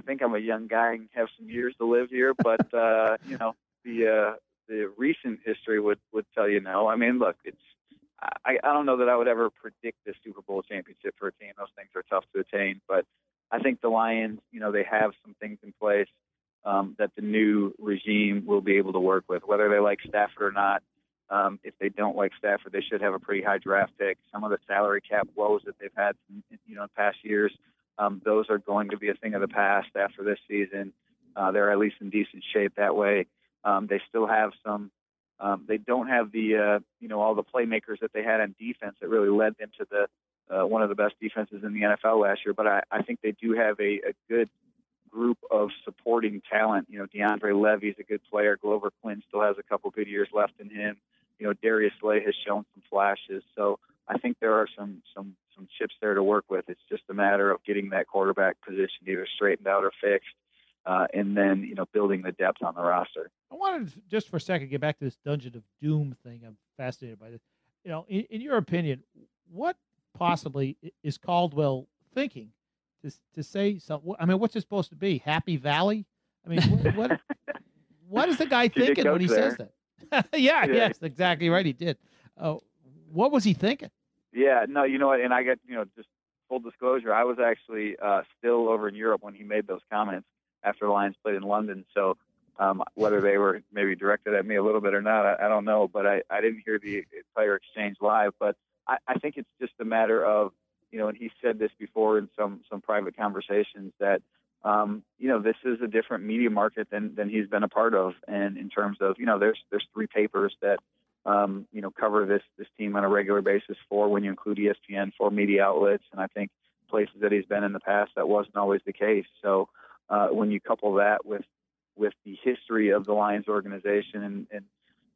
think I'm a young guy and have some years to live here, but uh, you know, the uh, the recent history would would tell you no. I mean, look, it's I, I don't know that I would ever predict the Super Bowl championship for a team. Those things are tough to attain, but I think the Lions, you know, they have some things in place um, that the new regime will be able to work with, whether they like Stafford or not. Um, if they don't like Stafford, they should have a pretty high draft pick. Some of the salary cap woes that they've had, you know, in past years, um, those are going to be a thing of the past after this season. Uh, they're at least in decent shape that way. Um, they still have some. Um, they don't have the, uh, you know, all the playmakers that they had on defense that really led them to the uh, one of the best defenses in the NFL last year. But I, I think they do have a, a good group of supporting talent. You know, DeAndre Levy's a good player. Glover Quin still has a couple good years left in him you know, Darius Slay has shown some flashes. So I think there are some some some chips there to work with. It's just a matter of getting that quarterback position either straightened out or fixed, uh, and then you know building the depth on the roster. I wanted to, just for a second get back to this Dungeon of Doom thing. I'm fascinated by this. You know, in, in your opinion, what possibly is Caldwell thinking to to say something? I mean, what's it supposed to be? Happy Valley? I mean, what what, what is the guy thinking when he there. says that? yeah, yeah, yes, exactly right. He did. Uh, what was he thinking? Yeah, no, you know what? And I got you know just full disclosure. I was actually uh, still over in Europe when he made those comments. after the Lions played in London. So um, whether they were maybe directed at me a little bit or not, I, I don't know. But I, I didn't hear the entire exchange live. But I, I think it's just a matter of you know, and he said this before in some some private conversations that um, you know this is a different media market than than he's been a part of, and in terms of you know there's there's three papers that um, you know cover this this team on a regular basis for when you include ESPN for media outlets, and I think places that he's been in the past that wasn't always the case. So uh, when you couple that with with the history of the Lions organization and, and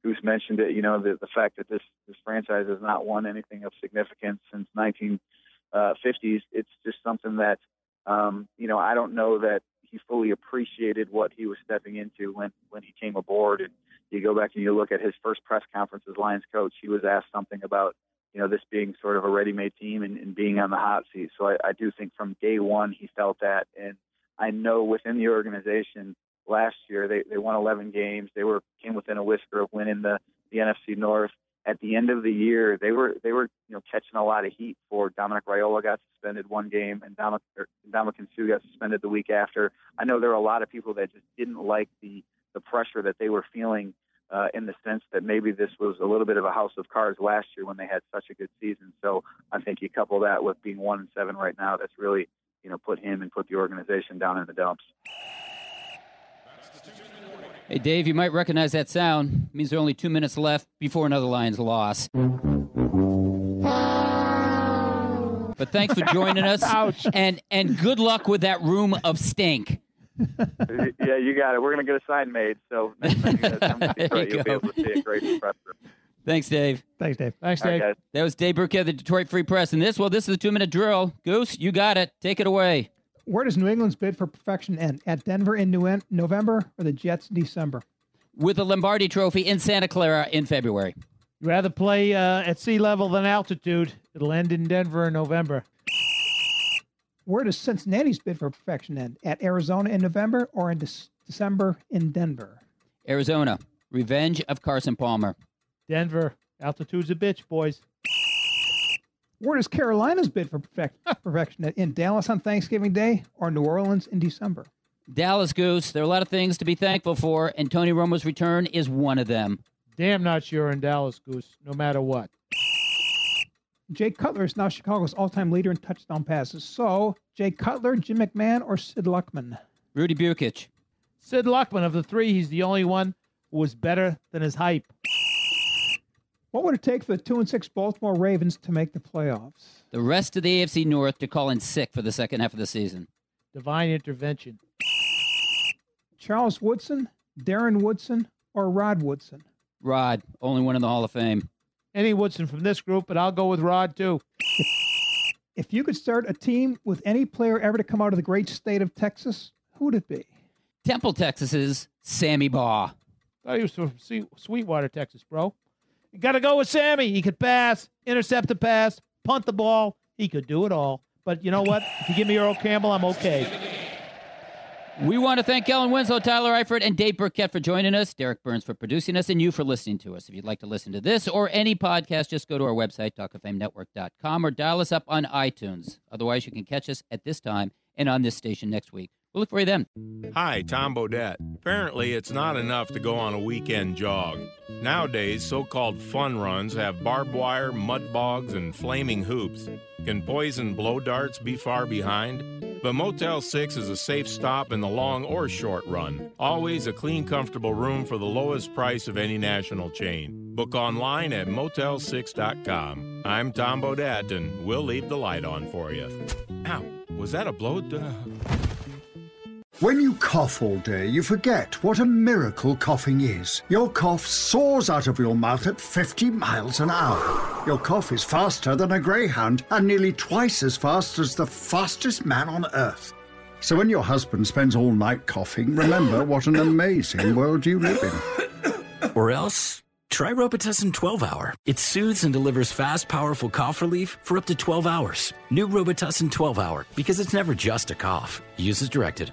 who's mentioned it, you know, the, the fact that this, this franchise has not won anything of significance since 1950s, it's just something that, um, you know, I don't know that he fully appreciated what he was stepping into when, when he came aboard. And you go back and you look at his first press conference as Lions coach, he was asked something about, you know, this being sort of a ready-made team and, and being on the hot seat. So I, I do think from day one he felt that. And I know within the organization, last year. They they won 11 games. They were came within a whisker of winning the the NFC North. At the end of the year, they were they were you know catching a lot of heat for Dominic Raiola got suspended one game and Dominic Dominic Suh got suspended the week after. I know there were a lot of people that just didn't like the the pressure that they were feeling uh, in the sense that maybe this was a little bit of a house of cards last year when they had such a good season. So I think you couple that with being one and seven right now, that's really you know put him and put the organization down in the dumps. Hey, Dave, you might recognize that sound. It means there are only two minutes left before another Lions loss. But thanks for joining us. Ouch. And and good luck with that room of stink. yeah, you got it. We're gonna get a sign made. So next time you guys come to Detroit, you you'll be able to see a great press room. Thanks, Dave. Thanks, Dave. Thanks, Dave. guys. That was Dave Birkett, the Detroit Free Press. And this, well, this is the two minute drill. Goose, you got it. Take it away. Where does New England's bid for perfection end? At Denver in New- November or the Jets in December? With the Lombardi Trophy in Santa Clara in February. You'd rather play uh, at sea level than altitude. It'll end in Denver in November. Where does Cincinnati's bid for perfection end? At Arizona in November or in Dec- December in Denver? Arizona, revenge of Carson Palmer. Denver, altitude's a bitch, boys. Where does Carolina's bid for perfect, perfection? In Dallas on Thanksgiving Day or New Orleans in December? Dallas Goose, there are a lot of things to be thankful for, and Tony Romo's return is one of them. Damn not sure in Dallas, Goose, no matter what. Jay Cutler is now Chicago's all-time leader in touchdown passes. So, Jay Cutler, Jim McMahon, or Sid Luckman? Rudy Bukich. Sid Luckman, of the three, he's the only one who was better than his hype. What would it take for the two and six Baltimore Ravens to make the playoffs? The rest of the AFC North to call in sick for the second half of the season. Divine intervention. Charles Woodson, Darren Woodson, or Rod Woodson? Rod, only one in the Hall of Fame. Any Woodson from this group, but I'll go with Rod too. If you could start a team with any player ever to come out of the great state of Texas, who would it be? Temple, Texas's Sammy Baugh. Oh, he was from Swe- Sweetwater, Texas, bro. You got to go with Sammy. He could pass, intercept a pass, punt the ball. He could do it all. But you know what? If you give me Earl Campbell, I'm okay. We want to thank Kellen Winslow, Tyler Eifert, and Dave Birkett for joining us, Derek Burns for producing us, and you for listening to us. If you'd like to listen to this or any podcast, just go to our website, talkoffamenetwork.com, or dial us up on iTunes. Otherwise, you can catch us at this time and on this station next week. We'll look for you then. Hi, Tom Bodett. Apparently, it's not enough to go on a weekend jog. Nowadays, so called fun runs have barbed wire, mud bogs, and flaming hoops. Can poison blow darts be far behind? But Motel 6 is a safe stop in the long or short run. Always a clean, comfortable room for the lowest price of any national chain. Book online at motel6.com. I'm Tom Bodett, and we'll leave the light on for you. Ow, was that a blow? When you cough all day, you forget what a miracle coughing is. Your cough soars out of your mouth at 50 miles an hour. Your cough is faster than a greyhound and nearly twice as fast as the fastest man on earth. So when your husband spends all night coughing, remember what an amazing world you live in. Or else, try Robitussin 12 Hour. It soothes and delivers fast, powerful cough relief for up to 12 hours. New Robitussin 12 Hour, because it's never just a cough. Use as directed.